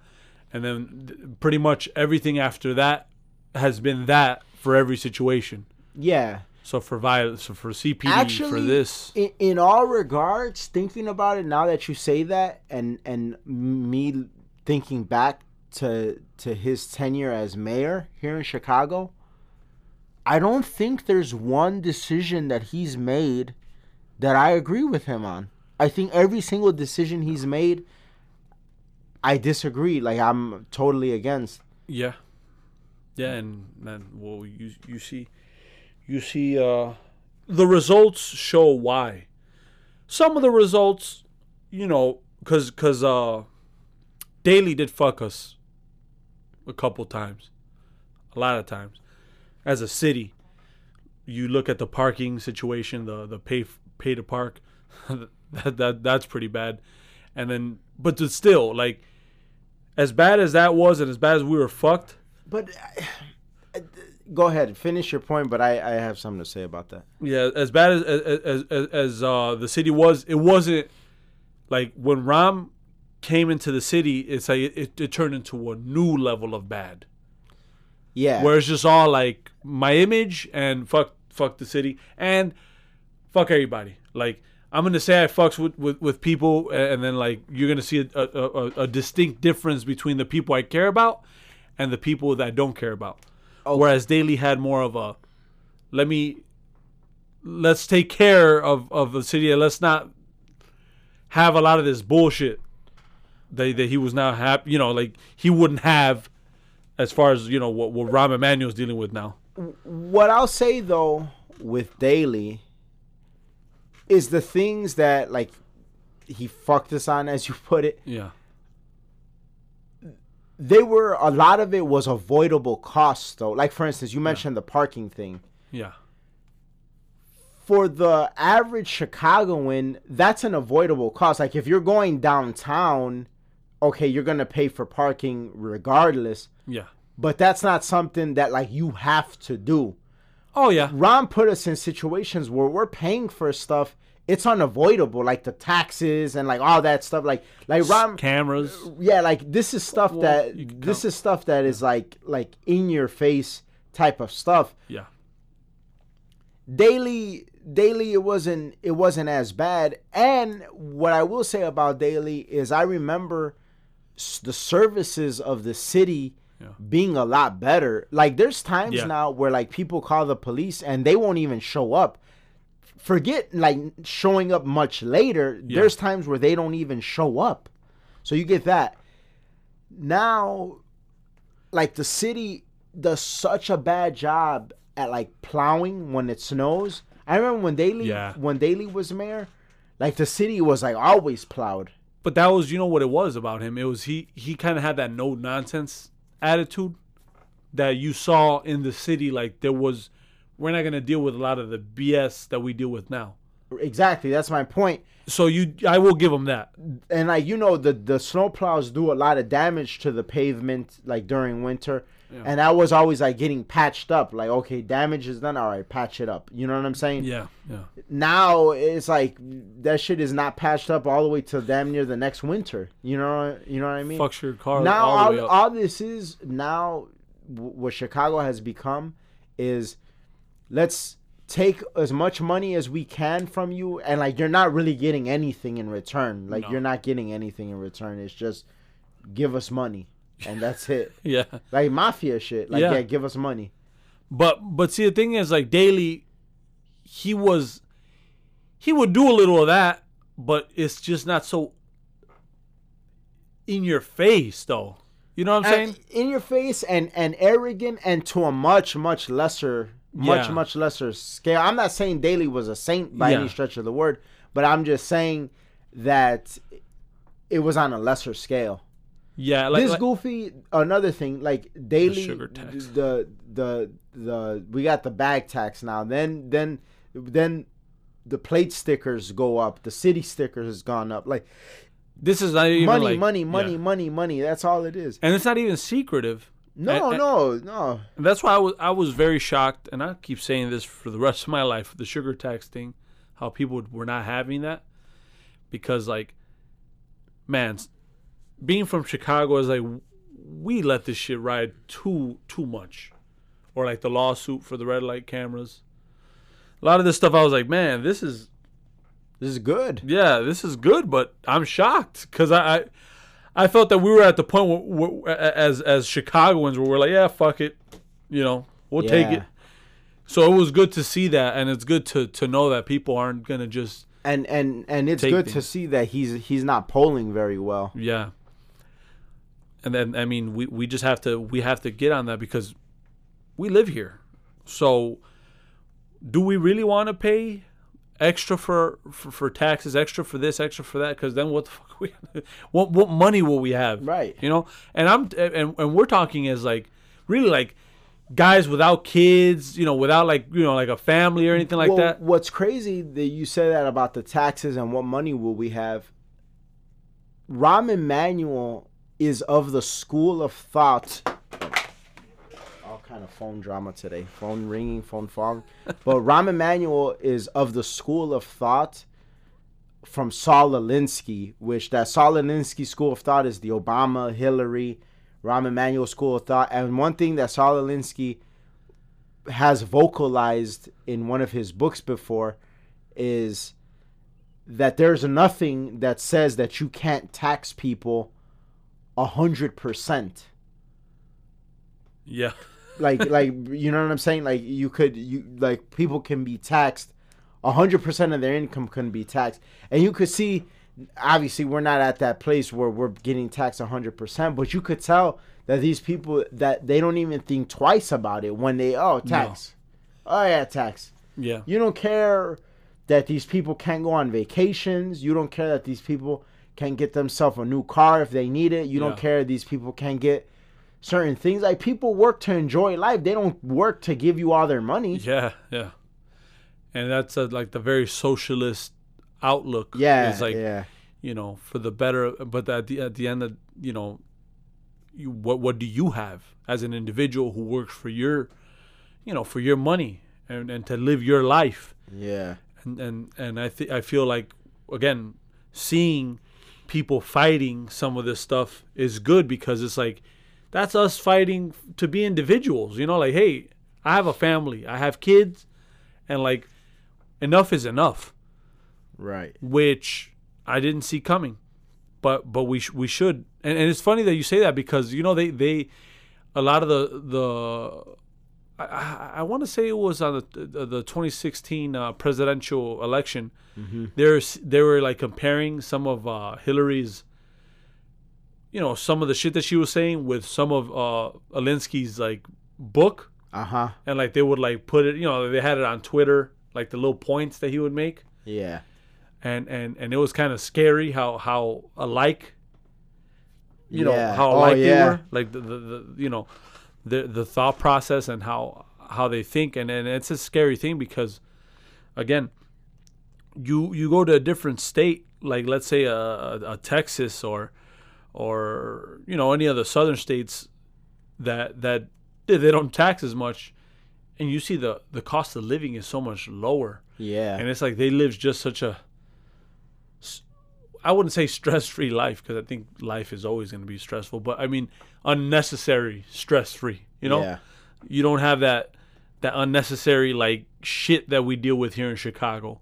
And then th- pretty much everything after that has been that for every situation. Yeah. So for violence, so for CPD, for this, in, in all regards, thinking about it now that you say that, and and me thinking back to to his tenure as mayor here in Chicago, I don't think there's one decision that he's made that I agree with him on. I think every single decision he's made, I disagree. Like I'm totally against. Yeah, yeah, and then well, you you see, you see, uh, the results show why. Some of the results, you know, cause cause uh, Daley did fuck us a couple times, a lot of times, as a city. You look at the parking situation, the the pay pay to park, that that that's pretty bad, and then but still like as bad as that was and as bad as we were fucked, But uh, go ahead, finish your point. But I I have something to say about that. yeah, as bad as as as, as uh, the city was, it wasn't like when Rahm came into the city. It's like it, it, it turned into a new level of bad, Yeah. where it's just all like my image and fuck fuck the city and fuck everybody. Like I'm gonna say I fucks with, with, with people, and then like you're gonna see a, a, a, a distinct difference between the people I care about and the people that I don't care about. Okay. Whereas Daley had more of a let me let's take care of, of the city and let's not have a lot of this bullshit that, that he was now happy you know like he wouldn't have as far as you know what, what Rahm Emanuel's dealing with now. what I'll say though with Daley is the things that like he fucked us on, as you put it. Yeah. They were a lot of it was avoidable costs though. Like for instance, you mentioned the parking thing. Yeah. For the average Chicagoan, that's an avoidable cost. Like if you're going downtown, okay, you're gonna pay for parking regardless. Yeah. But that's not something that like you have to do. Oh yeah. Rahm put us in situations where we're paying for stuff. It's unavoidable, like the taxes and like all that stuff. Like, like Rahm, Cameras. Uh, yeah, like this is stuff Well, that this is stuff that is like like in your face type of stuff. Yeah. Daley, Daley, it wasn't it wasn't as bad. And what I will say about Daley is I remember the services of the city Yeah. being a lot better. Like there's times Yeah. now where like people call the police and they won't even show up. Forget like showing up much later. Yeah. There's times where they don't even show up. So you get that. Now like the city does such a bad job at like plowing when it snows. I remember when Daley when Daley was mayor, like the city was like always plowed. But that was, you know, what it was about him. It was he. He kind of had that no nonsense attitude that you saw in the city. Like there was, we're not gonna deal with a lot of the BS that we deal with now. exactly. That's my point. So you, I will give them that. And like you know, the the snowplows do a lot of damage to the pavement like during winter. Yeah. And I was always like getting patched up. Like, okay, damage is done. All right, patch it up. You know what I'm saying? Yeah, yeah, Now it's like that shit is not patched up all the way to damn near the next winter. You know, you know what I mean? fucks your car now all the all, way up. all this is now w- what Chicago has become is let's take as much money as we can from you and like you're not really getting anything in return like No. you're not getting anything in return it's just give us money and that's it yeah, like mafia shit like yeah. Yeah. give us money but but see the thing is like Daley, he was, he would do a little of that, but it's just not so in your face though. You know what I'm And saying? in your face and and arrogant and to a much much lesser much Yeah. much lesser scale i'm not saying daley was a saint by Yeah. any stretch of the word but i'm just saying that it was on a lesser scale Yeah, like, this like- goofy another thing like daily sugar tax. the the the we got the bag tax now then then then the plate stickers go up the city stickers has gone up like this is not even money like- money money yeah. money money that's all it is and it's not even secretive. no And- no no that's why I was I was very shocked, and I keep saying this for the rest of my life. The sugar tax thing, how people were not having that, because like, man, being from Chicago is like we let this shit ride too too much, or like the lawsuit for the red light cameras. A lot of this stuff, I was like, man, this is this is good yeah, this is good, but I'm shocked because I, I I felt that we were at the point where, where, as as Chicagoans where we're like, yeah, fuck it, you know, we'll take it. So it was good to see that, and it's good to to know that people aren't gonna just and and and it's good to see that he's he's not polling very well yeah. And then I mean, we we just have to we have to get on that because we live here. So do we really want to pay extra for, for for taxes, extra for this, extra for that? Because then what the fuck we what what money will we have? Right. You know, and I'm and and we're talking as like really like guys without kids, you know, without like you know like a family or anything like Well, that. What's crazy that you say that about the taxes and what money will we have? Rahm Emanuel is of the school of thought. All kind of phone drama today, phone ringing, phone fog. But Rahm Emanuel is of the school of thought from Saul Alinsky, which that Saul Alinsky school of thought is the Obama, Hillary, Rahm Emanuel school of thought. And one thing that Saul Alinsky has vocalized in one of his books before is that there's nothing that says that you can't tax people hundred percent. Yeah. Like like you know what I'm saying? Like you could you like people can be taxed a hundred percent of their income can be taxed. And you could see obviously we're not at that place where we're getting taxed a hundred percent, but you could tell that these people that they don't even think twice about it when they oh tax. Oh yeah, tax. Yeah. You don't care that these people can't go on vacations. You don't care that these people can get themselves a new car if they need it. You don't care these people can get certain things. Like people work to enjoy life. They don't work to give you all their money. Yeah, yeah. And that's a, like the very socialist outlook. Yeah, It's like, yeah. you know, for the better, but at the at the end of, you know, you what what do you have as an individual who works for your, you know, for your money and and to live your life. Yeah. And and and I think I feel like again, seeing people fighting some of this stuff is good because it's like that's us fighting to be individuals, you know, like hey, I have a family, I have kids and like enough is enough, Right. which I didn't see coming. But but we sh- we should. And, and it's funny that you say that because you know they they a lot of the the I, I, want to say it was on the the, the 2016 uh, presidential election. There's they were like comparing some of uh, Hillary's, you know, some of the shit that she was saying with some of uh, Alinsky's like book, Uh huh. and like they would like put it, you know, they had it on Twitter, like the little points that he would make, Yeah. and and and it was kind of scary how how alike, you know, Yeah. how Oh, alike yeah. they were, like the, the, the you know, the the thought process and how how they think, and and it's a scary thing because, again, you you go to a different state, like let's say a, a, a Texas or or you know any other southern states that that they don't tax as much, and you see the the cost of living is so much lower, Yeah. and it's like they live just such a I wouldn't say stress free life because I think life is always going to be stressful, but I mean unnecessary stress free. You know, Yeah. you don't have that that unnecessary like shit that we deal with here in Chicago.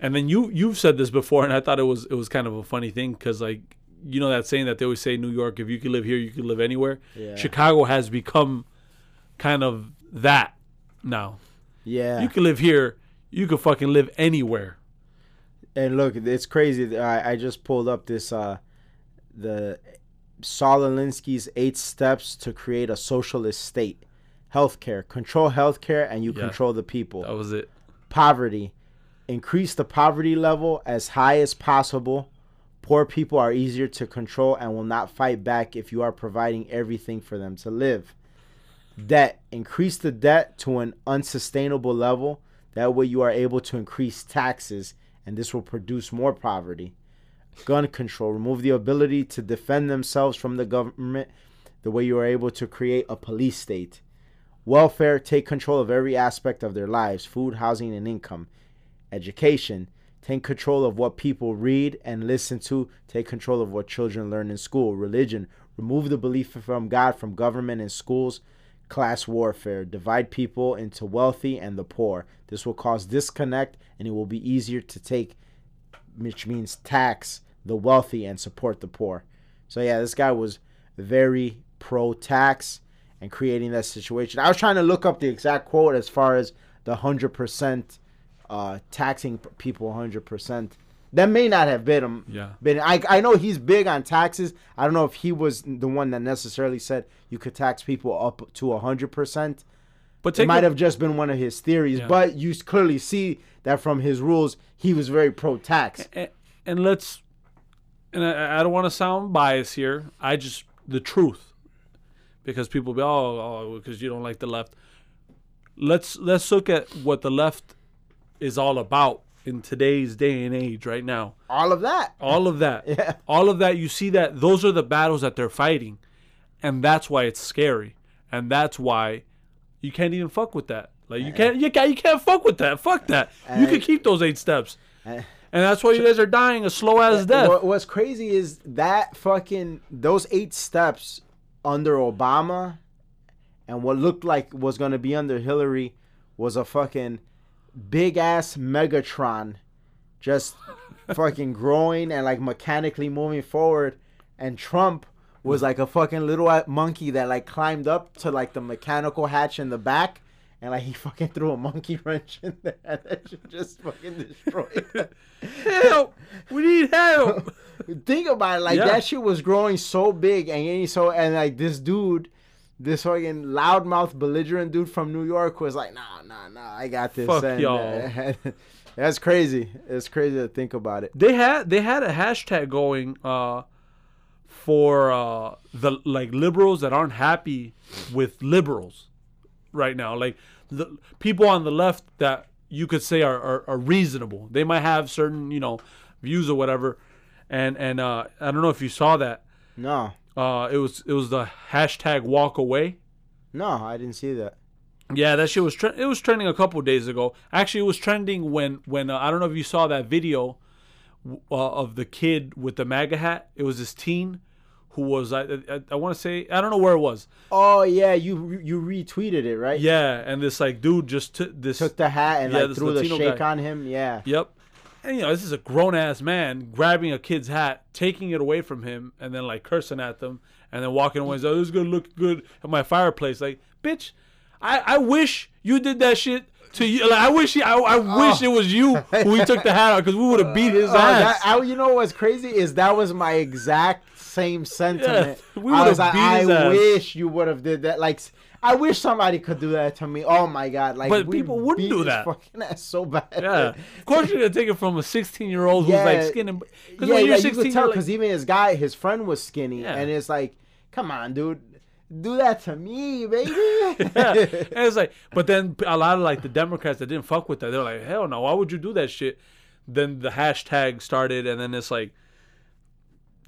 And then you you've said this before, and I thought it was it was kind of a funny thing because like you know that saying that they always say New York, if you could live here, you could live anywhere. Yeah. Chicago has become kind of that now. Yeah. You can live here, you could fucking live anywhere. And look, it's crazy. I, I just pulled up this uh the Saul Alinsky's eight steps to create a socialist state. Healthcare. Control healthcare and you Yeah. control the people. That was it. Poverty. Increase the poverty level as high as possible. Poor people are easier to control and will not fight back if you are providing everything for them to live. Debt. Increase the debt to an unsustainable level. That way you are able to increase taxes and this will produce more poverty. Gun control. Remove the ability to defend themselves from the government the way you are able to create a police state. Welfare. Take control of every aspect of their lives food, housing, and income. Education. Take control of what people read and listen to. Take control of what children learn in school. Religion. Remove the belief from God from government and schools. Class warfare. Divide people into wealthy and the poor. This will cause disconnect and it will be easier to take, which means tax the wealthy and support the poor. So, yeah, this guy was very pro tax and creating that situation. I was trying to look up the exact quote as far as the 100% uh, taxing people 100%. That may not have been him. Yeah. Been I I know he's big on taxes. I don't know if he was the one that necessarily said you could tax people up to 100%. But It might a- have just been one of his theories, Yeah. but you clearly see that from his rules, he was very pro tax. and, and let's and I, I don't want to sound biased here i just the truth because people be oh, oh because you don't like the left let's let's look at what the left is all about in today's day and age right now. All of that. all of that. Yeah. all of that you see that those are the battles that they're fighting and that's why it's scary and that's why you can't even fuck with that. Like you can't you can't you can't fuck with that. Fuck that. You Uh, can keep those eight steps. Uh, and that's why you guys are dying a slow ass death. what's crazy is that fucking those eight steps under Obama and what looked like was gonna be under Hillary was a fucking big ass Megatron just fucking growing and like mechanically moving forward and Trump was like a fucking little monkey that like climbed up to like the mechanical hatch in the back and like he fucking threw a monkey wrench in there and that shit just fucking destroyed help! We need help! Think about it, like Yeah. that shit was growing so big and so and like this dude, this fucking loudmouth belligerent dude from New York was like, nah, nah, nah, I got this. Fuck and, y'all. that's crazy. It's crazy to think about it. they had they had a hashtag going uh for uh the like liberals that aren't happy with liberals right now like the people on the left that you could say are, are, are reasonable they might have certain you know views or whatever and and uh i don't know if you saw that No, uh it was it was the hashtag walk away no, I didn't see that. Yeah, that shit was tre- it was trending a couple days ago. Actually, it was trending when when uh, I don't know if you saw that video uh, of the kid with the MAGA hat. It was this teen who was I I, I want to say I don't know where it was. Oh yeah, you you retweeted it, right? Yeah, and this like dude just took this. Took the hat and Yeah, like threw the shake guy. on him. Yeah. Yep. And you know this is a grown ass man grabbing a kid's hat, taking it away from him, and then like cursing at them, and then walking away. So oh, this is gonna look good at my fireplace. Like, bitch, I I wish you did that shit to you. Like, I wish he, I I oh. wish it was you who he took the hat out because we would have beat his Oh, ass. that, I, you know what's crazy is that was my exact same sentiment. we I would've was like, beat I his ass. wish you would have did that. Like, I wish somebody could do that to me. Oh my god! Like, But people wouldn't do that. Fucking ass so bad. yeah, of course you're gonna take it from a 16 year old who's Yeah. like skinny. Because yeah, when you're you could 16, tell you're because like, even his guy, his friend was skinny, Yeah. and it's like, come on, dude. do that to me, baby. yeah. And it's like, but then a lot of like the Democrats that didn't fuck with that, they're like, hell no, why would you do that shit? Then the hashtag started, and then it's like,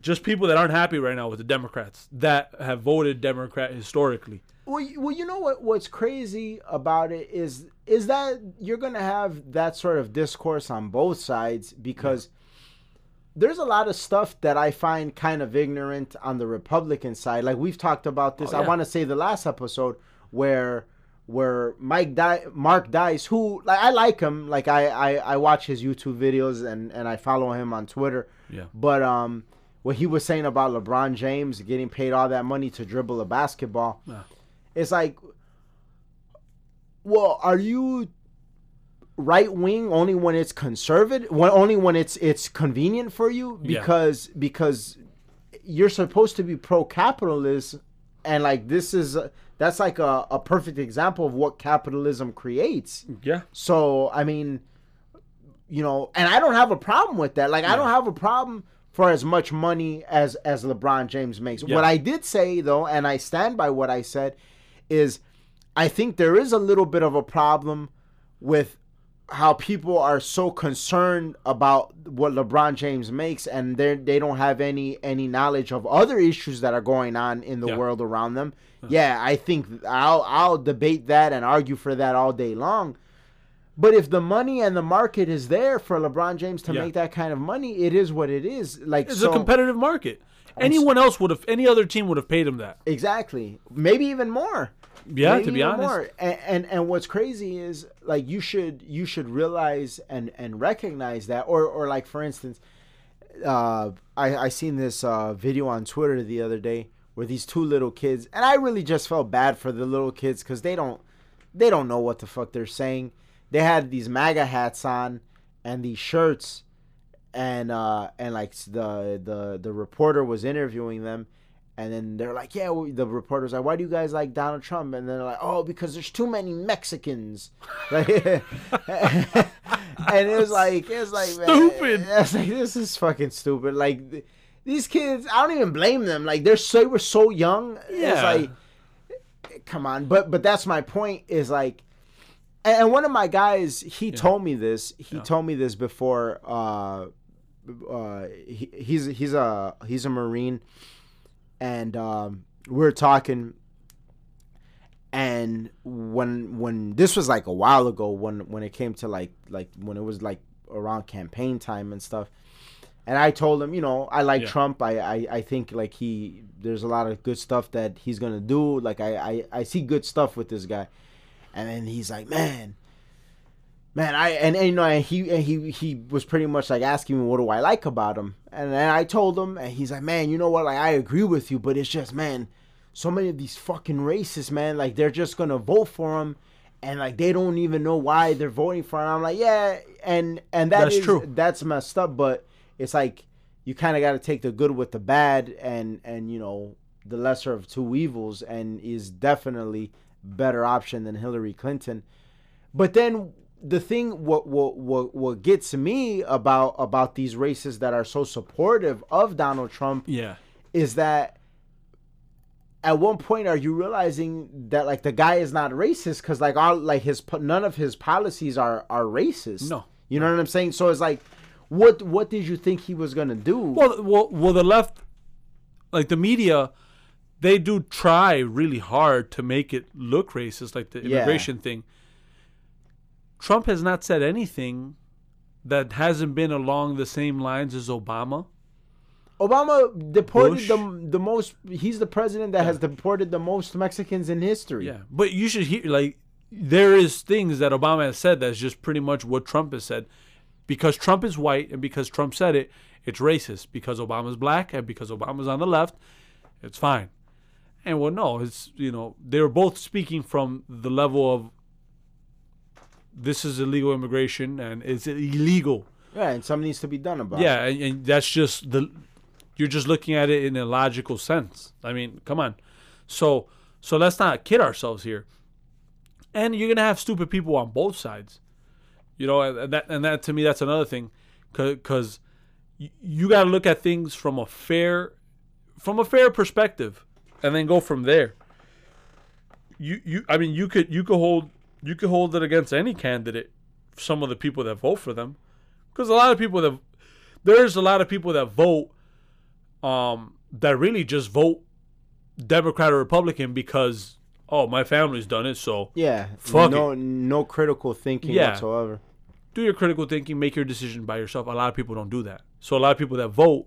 just people that aren't happy right now with the Democrats that have voted Democrat historically. Well, you- well, you know what? What's crazy about it is is that you're gonna have that sort of discourse on both sides because there's a lot of stuff that I find kind of ignorant on the Republican side. Like we've talked about this. Oh, I want to say the last episode where where Mike Di- Mark Dice, who like I like him, like I, I I watch his YouTube videos and and I follow him on Twitter. Yeah. But um, what he was saying about LeBron James getting paid all that money to dribble a basketball, Yeah. It's like, well, are you right wing only when it's conservative? When only when it's it's convenient for you? Yeah. Because because you're supposed to be pro capitalist, and like this is that's like a, a perfect example of what capitalism creates. Yeah. So I mean, you know, and I don't have a problem with that. Like I don't have a problem for as much money as as LeBron James makes. Yeah. What I did say though, and I stand by what I said, is I think there is a little bit of a problem with how people are so concerned about what LeBron James makes and they they don't have any any knowledge of other issues that are going on in the Yeah. world around them. Yeah, I think I'll I'll debate that and argue for that all day long. But if the money and the market is there for LeBron James to Yeah. make that kind of money, it is what it is. Like It's so, a competitive market. Anyone else would have, any other team would have paid him that. Exactly. Maybe even more. Yeah, to be honest. And, and and what's crazy is like you should you should realize and and recognize that or or like for instance, uh, I I seen this uh, video on Twitter the other day where these two little kids and I really just felt bad for the little kids because they don't they don't know what the fuck they're saying. They had these MAGA hats on and these shirts and uh and like the the the reporter was interviewing them and then they're like yeah we, the reporter's like why do you guys like donald trump? And then they're like oh because there's too many mexicans. Like and it was like it was like Stupid. man, it's like this is fucking stupid. Like th- these kids i don't even blame them. Like they're so they were so young. It's Yeah. like come on. But but that's my point is like and one of my guys he told me this. He Yeah. told me this before uh uh he, he's he's a he's a marine and um we were talking and when when this was like a while ago when when it came to like like when it was like around campaign time and stuff and I told him, you know, I like Yeah. Trump. I, I, I think like he there's a lot of good stuff that he's gonna do. Like I, I, I see good stuff with this guy. And then he's like, Man, man, I and, and you know and he and he he was pretty much like asking me what do I like about him. And then I told him and he's like, Man, you know what, like I agree with you, but it's just man, so many of these fucking racists, man, like they're just gonna vote for him and like they don't even know why they're voting for him. I'm like, yeah, and and that That's is- true. That's messed up, but it's like you kind of got to take the good with the bad, and and you know the lesser of two evils, and is definitely better option than Hillary Clinton. But then the thing, what what what what gets me about about these races that are so supportive of Donald Trump Yeah. is that at one point are you realizing that like the guy is not racist because like all like his none of his policies are are racist No. you know what i'm saying so it's like what what did you think he was gonna do Well, well, well, the left, like the media, they do try really hard to make it look racist, like the Yeah. immigration thing. Trump has not said anything that hasn't been along the same lines as Obama. obama deported Bush. the the most he's the president that has deported the most mexicans in history Yeah, but you should hear like there is things that Obama has said that's just pretty much what Trump has said. Because Trump is white and because Trump said it, it's racist. Because Obama's black and because Obama's on the left, it's fine. And well, no, it's you know they're both speaking from the level of this is illegal immigration and it's illegal. yeah and something needs to be done about it Yeah, and, and that's just the you're just looking at it in a logical sense. I mean, come on. So so let's not kid ourselves here. And you're gonna have stupid people on both sides. You know, and that and that to me that's another thing, because you got to look at things from a fair from a fair perspective, and then go from there. you you I mean you could you could hold you could hold it against any candidate. Some of the people that vote for them, because a lot of people that there's a lot of people that vote, um, that really just vote Democrat or Republican because oh my family's done it, so Yeah. Fuck no no critical thinking Yeah. whatsoever. do your critical thinking, make your decision by yourself. A lot of people don't do that. So a lot of people that vote,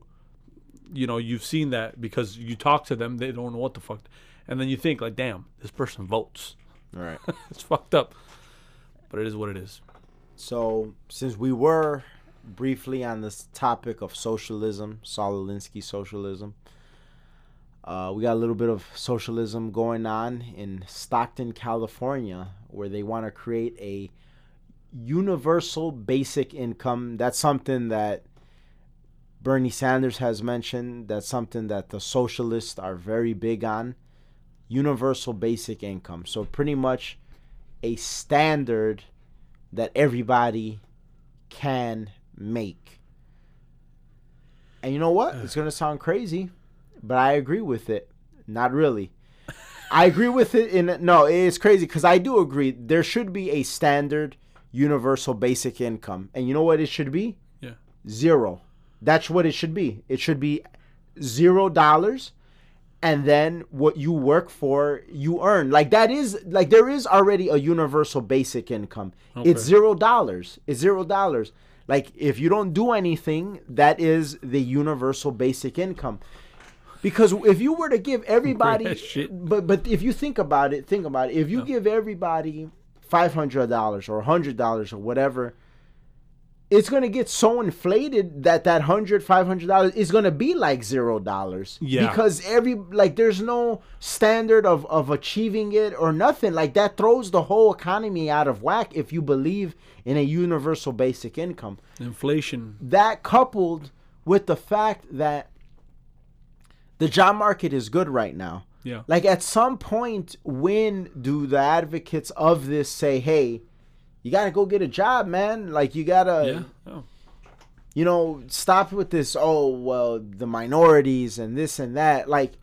you know, you've seen that because you talk to them, they don't know what the fuck, and then you think like, damn, this person votes. All right. it's fucked up, but it is what it is. So, since we were briefly on this topic of socialism, Saul Alinsky socialism, uh, we got a little bit of socialism going on in Stockton, California, where they want to create a universal basic income. That's something that Bernie Sanders has mentioned. That's something that the socialists are very big on. Universal basic income. So, pretty much a standard that everybody can make. And you know what? It's going to sound crazy, but I agree with it. Not really. I agree with it in no, it's crazy cuz I do agree there should be a standard universal basic income. And you know what it should be? Yeah. Zero. That's what it should be. It should be 0 dollars and then what you work for you earn. Like that is like there is already a universal basic income. It's zero dollars. It's zero dollars. Like if you don't do anything that is the universal basic income. Because if you were to give everybody Shit. but but if you think about it think about it. If you give everybody $500 or $100 or whatever it's going to get so inflated that that hundred five hundred dollars is going to be like zero dollars Yeah. because every like there's no standard of of achieving it or nothing like that throws the whole economy out of whack if you believe in a universal basic income Inflation. that coupled with the fact that the job market is good right now Yeah. like at some point when do the advocates of this say hey you gotta go get a job man like you gotta yeah. Oh. you know, stop with this, oh, well, the minorities and this and that. Like,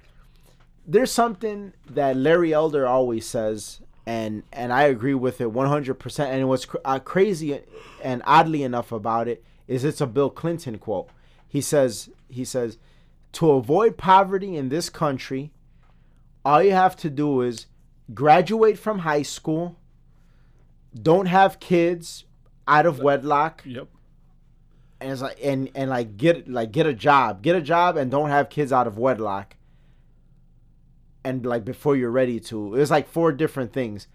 there's something that Larry Elder always says, and and I agree with it 100%. And what's cr- uh, crazy and oddly enough about it is it's a Bill Clinton quote. He says, he says, to avoid poverty in this country, all you have to do is graduate from high school, don't have kids out of wedlock, Yep. and it's like and and like get like get a job, get a job, and don't have kids out of wedlock. And like before you're ready to, it was like four different things.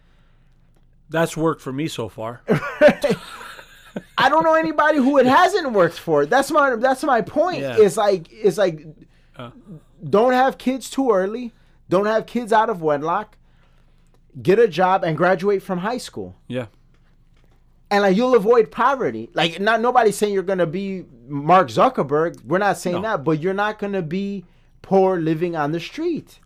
That's worked for me so far. I don't know anybody who it hasn't worked for. That's my that's my point. Yeah. It's like it's like Uh. don't have kids too early, don't have kids out of wedlock, get a job and graduate from high school. Yeah. and like you'll avoid poverty. Like not nobody's saying you're gonna be Mark Zuckerberg. We're not saying No. that, but you're not gonna be poor living on the street.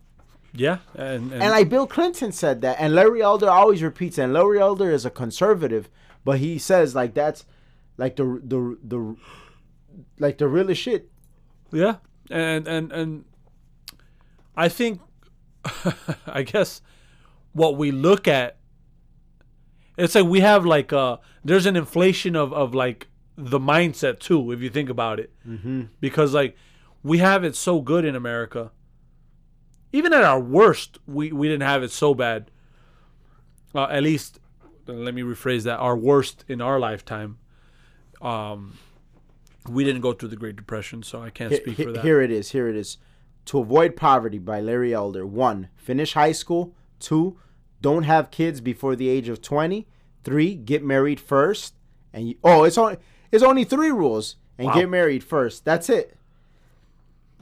Yeah. And, and, And like Bill Clinton said that, and Larry Elder always repeats, and Larry Elder is a conservative, but he says like that's like the the the like the realest shit. Yeah, and and and I think, I guess, what we look at, it's like we have like uh, there's an inflation of of like the mindset too, if you think about it, mm-hmm. because like we have it so good in America. Even at our worst, we we didn't have it so bad. Uh, at least, let me rephrase that: our worst in our lifetime. Um, we didn't go through the Great Depression, so I can't speak he- for that. Here it is. Here it is. To avoid poverty by Larry Elder. One, finish high school. Two, don't have kids before the age of twenty. Three, get married first. And you, oh, it's only it's only three rules. And Wow. get married first. That's it.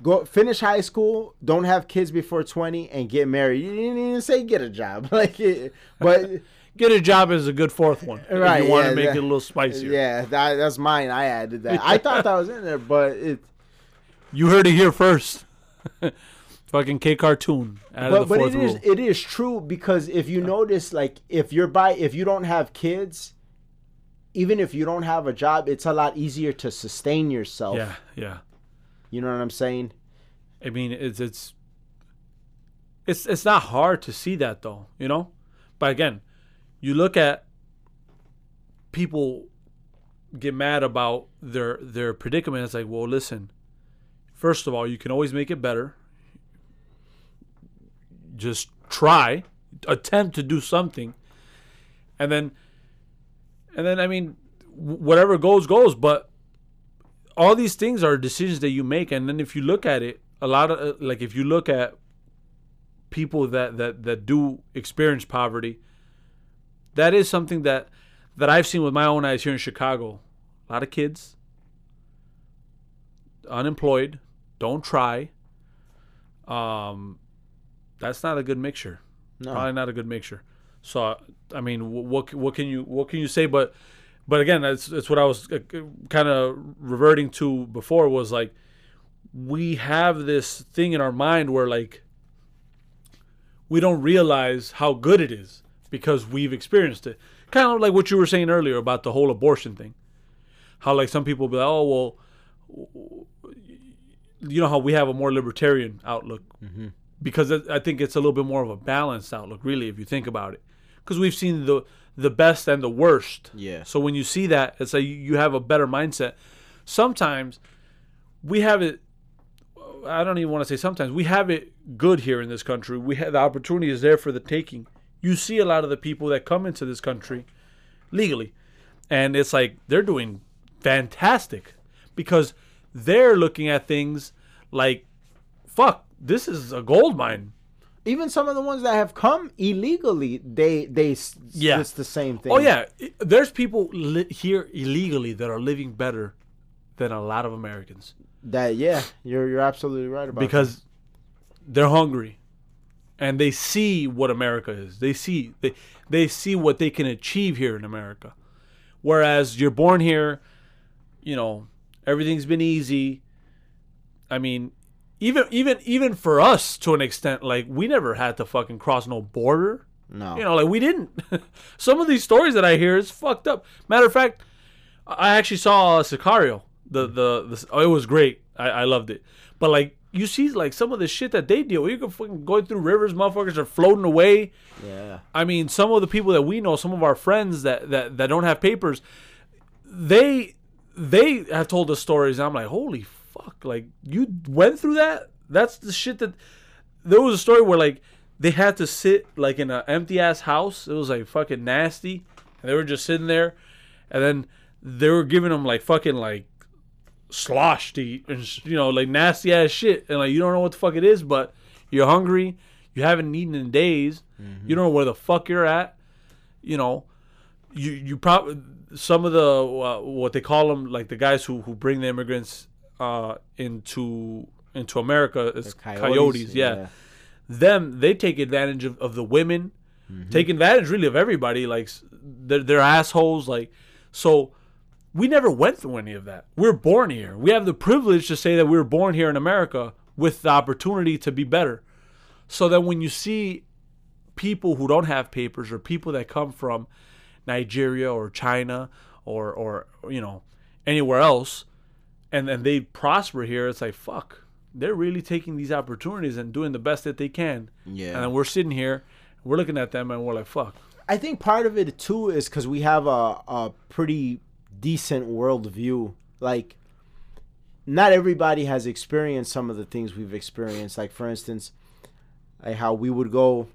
Go finish high school. Don't have kids before twenty, and get married. You didn't even say get a job, like, it, but Get a job is a good fourth one. if Right, You want yeah, to make that- it a little spicier. yeah, that, that's mine. I added that. I thought that was in there, but it. You heard it here first. Fucking K cartoon. Out but of the but it is it is true because if you notice like if you're by if you don't have kids even if you don't have a job it's a lot easier to sustain yourself yeah, yeah. you know what i'm saying I mean, it's it's it's it's not hard to see that though, you know. But again, you look at people get mad about their their predicament. It's like, well, listen. First of all, you can always make it better. Just try, attempt to do something, and then, and then I mean, whatever goes goes. But all these things are decisions that you make, and then if you look at it, a lot of uh, like if you look at people that that that do experience poverty, that is something that that I've seen with my own eyes here in Chicago. A lot of kids unemployed, don't try. Um, that's not a good mixture. No. Probably not a good mixture. So I mean, what what can you what can you say? But but again, that's that's what I was uh, kind of reverting to before was like we have this thing in our mind where like we don't realize how good it is because we've experienced it. Kind of like what you were saying earlier about the whole abortion thing. How like some people be like, oh well, you know how we have a more libertarian outlook because I think it's a little bit more of a balanced outlook, really, if you think about it. Because we've seen the the best and the worst. Yeah. So when you see that, it's like you- you have a better mindset. Sometimes we have it. I don't even want to say sometimes we have it good here in this country. We have the opportunity is there for the taking. You see a lot of the people that come into this country legally, and it's like they're doing fantastic because they're looking at things like, "Fuck, this is a gold mine." Even some of the ones that have come illegally, they they Yeah. it's the same thing. Oh yeah, there's people li- here illegally that are living better than a lot of Americans that yeah, you're you're absolutely right about because they're hungry and they see what America is. They see they they see what they can achieve here in America. Whereas you're born here, you know, everything's been easy. I mean, even even even for us to an extent, like we never had to fucking cross no border. No, You know, like we didn't. Some of these stories that I hear is fucked up. Matter of fact, I actually saw uh, Sicario. The mm. the, the oh, it was great. I, I loved it. But like you see, like some of the shit that they deal. with. You can fucking go through rivers. Motherfuckers are floating away. yeah, I mean, some of the people that we know, some of our friends that that, that don't have papers, they they have told us stories. And I'm like, holy fuck! Like you went through that. That's the shit that. There was a story where like they had to sit like in an empty ass house. It was like fucking nasty, and they were just sitting there, and then they were giving them like fucking like slosh to eat and you know like nasty ass shit, and like you don't know what the fuck it is, but you're hungry. You haven't eaten in days. You don't know where the fuck you're at. You know, you you probably some of the uh, what they call them like the guys who who bring the immigrants uh into into America is coyotes, yeah. them they take advantage of, of the women take advantage really of everybody like they're, they're assholes like so we never went through any of that. We're born here. We have the privilege to say that we were born here in america with the opportunity to be better. So that when you see people who don't have papers or people that come from nigeria or china or or you know anywhere else and and they prosper here it's like fuck they're really taking these opportunities and doing the best that they can Yeah. and we're sitting here we're looking at them and we're like fuck I think part of it too is because we have a, a pretty decent worldview. Like, not everybody has experienced some of the things we've experienced. Like, for instance, like how we would go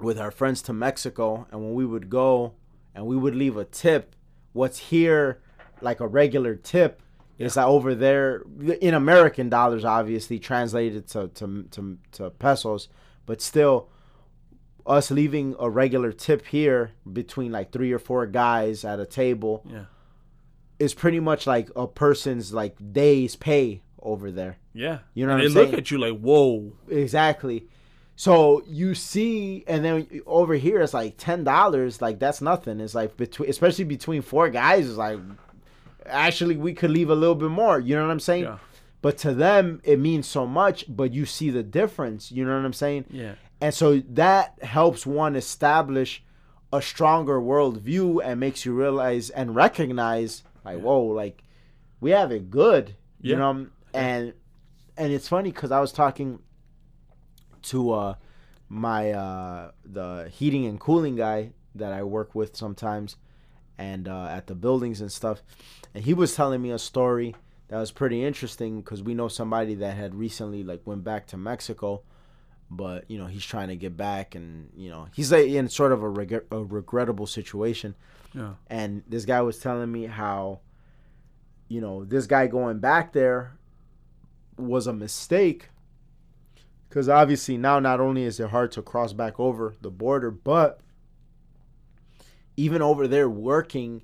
with our friends to Mexico, and when we would go and we would leave a tip, what's here like a regular tip is like over there in American dollars, obviously translated to to to, to pesos, but still us leaving a regular tip here between like three or four guys at a table yeah is pretty much like a person's like day's pay over there. yeah You know and they look at you like whoa Exactly. So you see, and then over here it's like ten dollars. Like that's nothing. It's like between, especially between four guys, it's like actually we could leave a little bit more. You know what I'm saying? Yeah. But to them, it means so much. But you see the difference. You know what I'm saying? yeah And so that helps one establish a stronger worldview and makes you realize and recognize, like, whoa, like we have it good, you Yeah. know. And and it's funny because I was talking to uh, my uh, the heating and cooling guy that I work with sometimes, and uh, at the buildings and stuff, and he was telling me a story that was pretty interesting because we know somebody that had recently like went back to Mexico, but you know he's trying to get back, and you know he's like in sort of a, reg- a regrettable situation. Yeah. And this guy was telling me how, you know, this guy going back there was a mistake. Because obviously now not only is it hard to cross back over the border, but even over there working,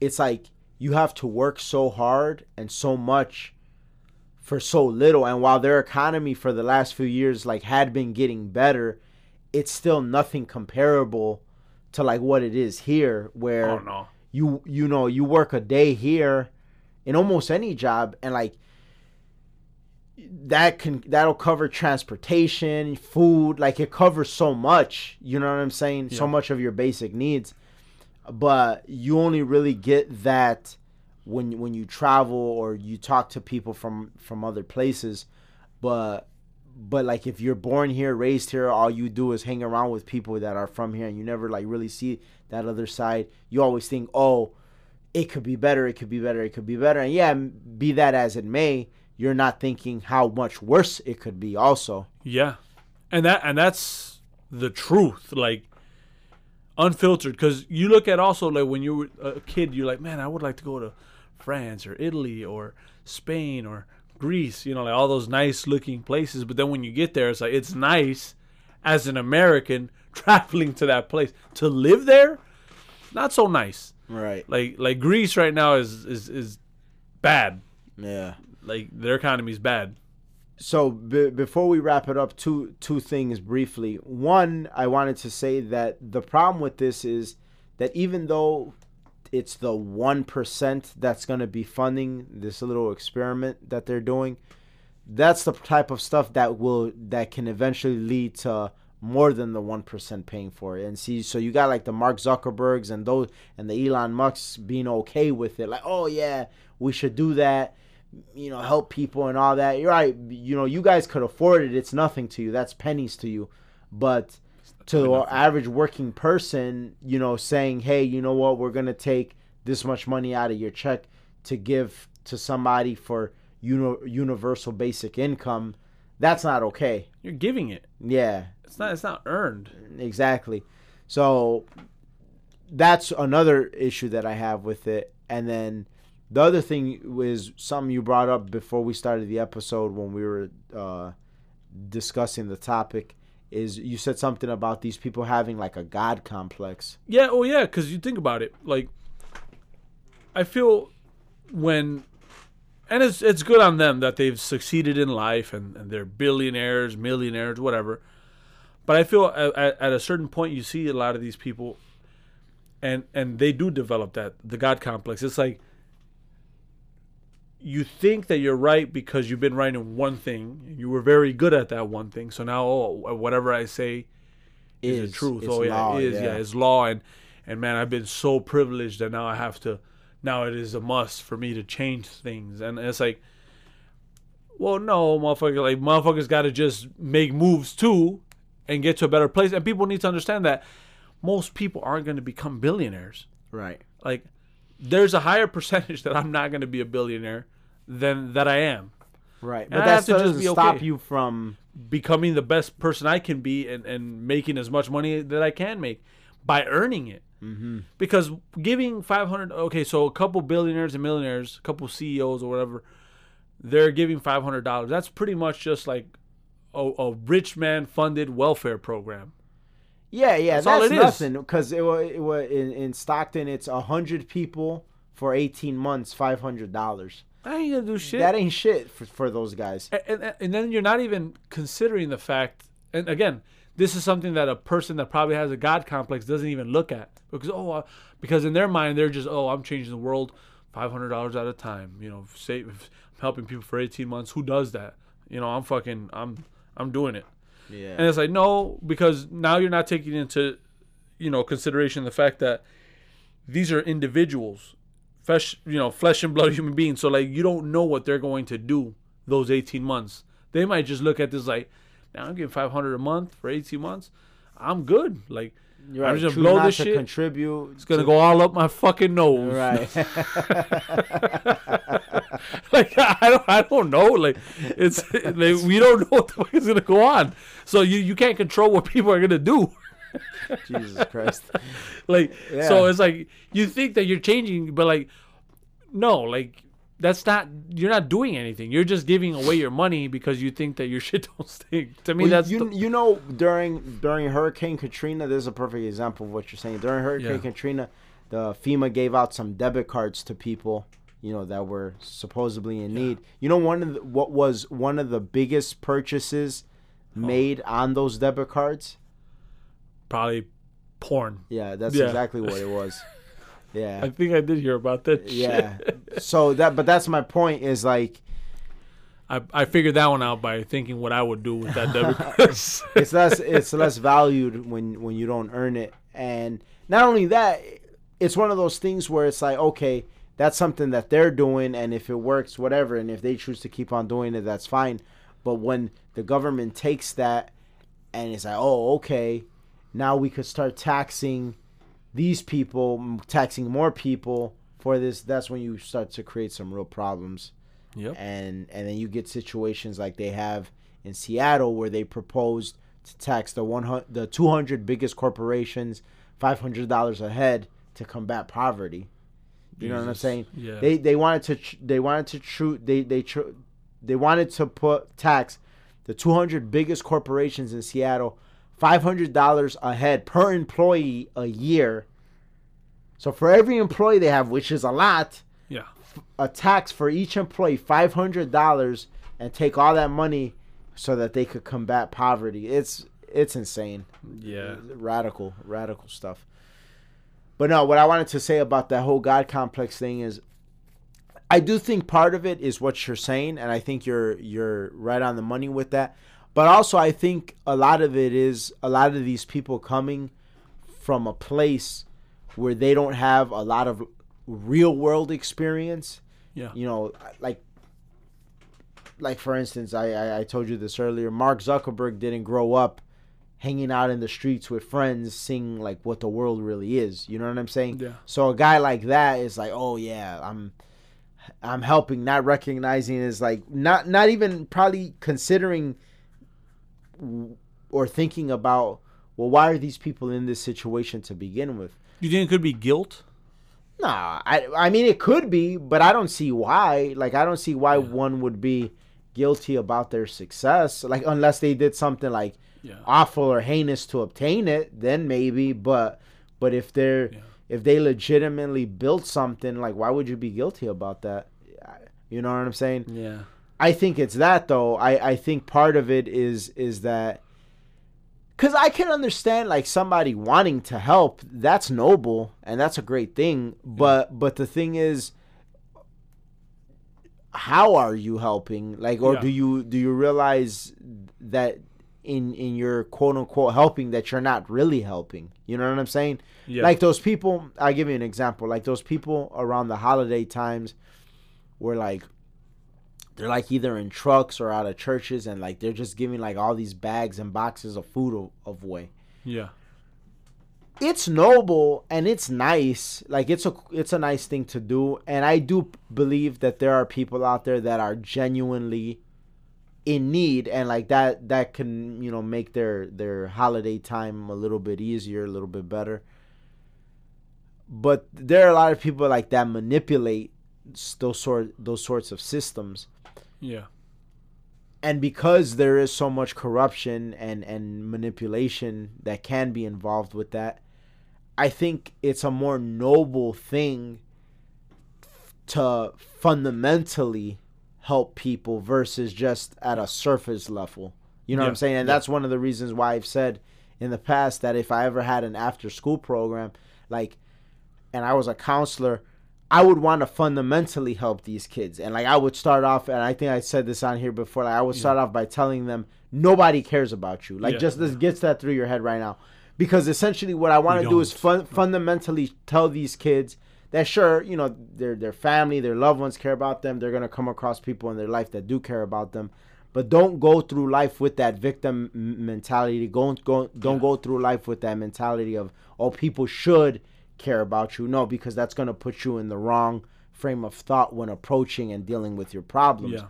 it's like you have to work so hard and so much for so little. And while their economy for the last few years like had been getting better, it's still nothing comparable to like what it is here where Oh no. you you know you work a day here in almost any job and like that can that'll cover transportation food like it covers so much you know what i'm saying so much of your basic needs but you only really get that when when you travel or you talk to people from from other places. But but like if you're born here raised here all you do is hang around with people that are from here and you never like really see that other side you always think oh it could be better it could be better it could be better. And yeah be that as it may you're not thinking how much worse it could be also. Yeah, and that and that's the truth, like unfiltered. Because you look at also like when you were a kid, you're like, man, I would like to go to France or Italy or Spain or Greece. You know, like all those nice looking places. But then when you get there, it's like it's nice as an American traveling to that place to live there. Not so nice. right Like like Greece right now is is is bad. yeah Like their economy's bad. So b- before we wrap it up two two things briefly. One i wanted to say that the problem with this is that even though it's the 1% that's going to be funding this little experiment that they're doing that's the type of stuff that will that can eventually lead to more than the 1% paying for it. And see so you got like the mark zuckerbergs and those and the elon musks being okay with it. Like oh yeah we should do that you know help people and all that. You're right. You know you guys could afford it. It's nothing to you. That's pennies to you. But to the average working person you know saying hey you know what? We're gonna take this much money out of your check to give to somebody for uni- universal basic income that's not okay. You're giving it. yeah. It's not. It's not earned. exactly. So that's another issue that i have with it. And then the other thing was something you brought up before we started the episode when we were uh, discussing the topic is you said something about these people having like a god complex Yeah, oh yeah, because you think about it, like I feel when, and it's it's good on them that they've succeeded in life and, and they're billionaires, millionaires, whatever. But I feel at, at, at a certain point you see a lot of these people, and and they do develop that the God complex. It's like you think that you're right because you've been right in one thing. You were very good at that one thing. So now, oh, whatever I say is, the truth. oh yeah, law, it is. Yeah. it's law, and and man, I've been so privileged that now I have to. Now it is a must for me to change things, and it's like, well, no, motherfucker. Like motherfuckers got to just make moves too, and get to a better place. And people need to understand that most people aren't going to become billionaires. right Like, there's a higher percentage that I'm not going to be a billionaire than that I am. right And but I that have to just doesn't be stop you from becoming the best person I can be and, and making as much money that I can make by earning it. Mm-hmm. Because giving 500, okay, so a couple billionaires and millionaires, a couple CEOs or whatever, they're giving $500. That's pretty much just like a, a rich man funded welfare program. Yeah, yeah, That's that's, all it nothing. Because it was, it was in, in Stockton, it's a hundred people for eighteen months, five hundred dollars. I ain't gonna do shit. That ain't shit for, for those guys. and, and, and then you're not even considering the fact and again this is something that a person that probably has a god complex doesn't even look at because oh uh, because in their mind they're just oh i'm changing the world $500 at a time you know save i'm helping people for 18 months who does that you know i'm fucking i'm i'm doing it Yeah, and it's like no because now you're not taking into you know consideration the fact that these are individuals flesh you know flesh and blood human beings so like you don't know what they're going to do those 18 months they might just look at this like Now I'm getting 500 a month for 18 months. I'm good. Like You're I'm right. just blow this to shit. contribute. it's gonna go all up my fucking nose. Right. like I don't, I don't know. Like it's we don't know what the fuck is gonna go on. So you you can't control what people are gonna do. Jesus Christ. like Yeah. so it's like you think that you're changing, but like no, like that's not you're not doing anything. You're just giving away your money because you think that your shit don't stink. To me, Well, that's you, the- you know during during Hurricane Katrina, there's a perfect example of what you're saying. During Hurricane Yeah. Katrina, the FEMA gave out some debit cards to people, you know, that were supposedly in need. You know, one of the, what was one of the biggest purchases Oh. made on those debit cards? probably porn. Yeah, that's Yeah. exactly what it was. Yeah. I think I did hear about that. yeah. So that, but that's my point. Is like I I figured that one out by thinking what I would do with that debit card. it's less it's less valued when when you don't earn it and not only that it's one of those things where it's like okay that's something that they're doing and if it works whatever and if they choose to keep on doing it that's fine but when the government takes that and it's like oh okay now we could start taxing these people taxing more people for this that's when you start to create some real problems Yep. and and then you get situations like they have in Seattle where they proposed to tax the one hundred the two hundred biggest corporations five hundred dollars a head to combat poverty. You know what I'm saying? Yeah. They they wanted to they wanted to true they they tr- they wanted to put tax the 200 biggest corporations in Seattle $500 a head per employee a year. So for every employee they have, which is a lot, yeah. a tax for each employee five hundred dollars and take all that money so that they could combat poverty. It's it's insane. Yeah. Radical, radical stuff. But no, what I wanted to say about that whole God complex thing is I do think part of it is what you're saying, and I think you're you're right on the money with that. But also I think a lot of it is a lot of these people coming from a place where they don't have a lot of real world experience Yeah. you know like like for instance I, I i told you this earlier mark zuckerberg didn't grow up hanging out in the streets with friends seeing like what the world really is you know what i'm saying Yeah. so a guy like that is like oh yeah i'm i'm helping not recognizing is like not not even probably considering or thinking about well why are these people in this situation to begin with You think it could be guilt? Nah, I I mean it could be, but I don't see why. Like I don't see why one would be guilty about their success. Like unless they did something like Yeah. awful or heinous to obtain it, then maybe. But but if they're Yeah. if they legitimately built something, like why would you be guilty about that? You know what I'm saying? Yeah. I think it's that though. I I think part of it is is that because I can understand like somebody wanting to help. That's noble and that's a great thing. But but the thing is, how are you helping? Like, or Yeah. do you do you realize that in in your quote unquote helping that you're not really helping? You know what I'm saying? Yeah. Like those people. I'll give you an example. Like those people around the holiday times, were like they're like either in trucks or out of churches and like they're just giving like all these bags and boxes of food of, away Yeah. it's noble and it's nice. Like it's a it's a nice thing to do and i do believe that there are people out there that are genuinely in need and like that that can you know make their their holiday time a little bit easier a little bit better. But there are a lot of people like that manipulate those sort those sorts of systems Yeah. and because there is so much corruption and and manipulation that can be involved with that i think it's a more noble thing to fundamentally help people versus just at a surface level you know what i'm saying and yeah. that's one of the reasons why i've said in the past that if i ever had an after school program like and i was a counselor I would want to fundamentally help these kids. And like I would start off and I think I said this on here before, like I would start off by telling them nobody cares about you. Like Yeah. just this gets that through your head right now. Because essentially what I want to do is don't. fun- fundamentally tell these kids that sure, you know, their their family, their loved ones care about them. They're going to come across people in their life that do care about them. but don't go through life with that victim mentality. Go, go, don't Yeah. go through life with that mentality of oh, people should care about you. No, because that's gonna put you in the wrong frame of thought when approaching and dealing with your problems. Yeah.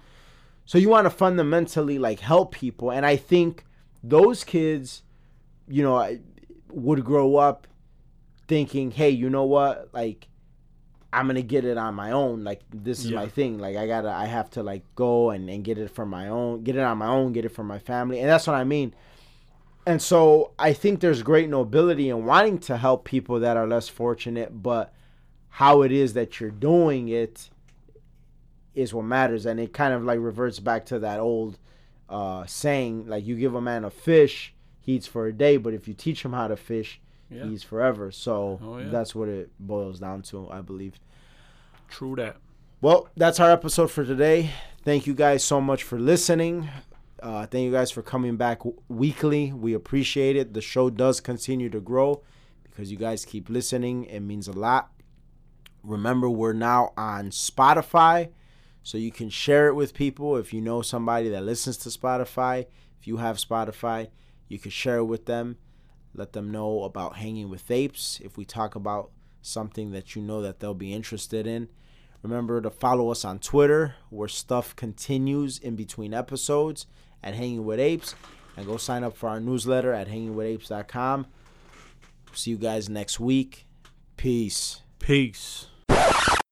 So you want to fundamentally like help people, and I think those kids, you know, would grow up thinking, hey, you know what, like. I'm gonna get it on my own. Like this is Yeah. my thing. Like I gotta, I have to like go and, and get it from my own, get it on my own, get it from my family, and that's what I mean. And so I think there's great nobility in wanting to help people that are less fortunate, but how it is that you're doing it is what matters. And it kind of like reverts back to that old uh, saying, like you give a man a fish, he eats for a day, but if you teach him how to fish, Yeah. he eats forever. So Oh, yeah. that's what it boils down to, I believe. True that. Well, that's our episode for today. Thank you guys so much for listening. Uh, thank you guys for coming back w- weekly. We appreciate it. The show does continue to grow because you guys keep listening. It means a lot. Remember, we're now on Spotify, so you can share it with people. If you know somebody that listens to Spotify, if you have Spotify, you can share it with them. Let them know about hanging with apes. If we talk about something that you know that they'll be interested in, Remember to follow us on Twitter, where stuff continues in between episodes at Hanging with Apes. And go sign up for our newsletter at hangingwithapes.com. See you guys next week. Peace. Peace.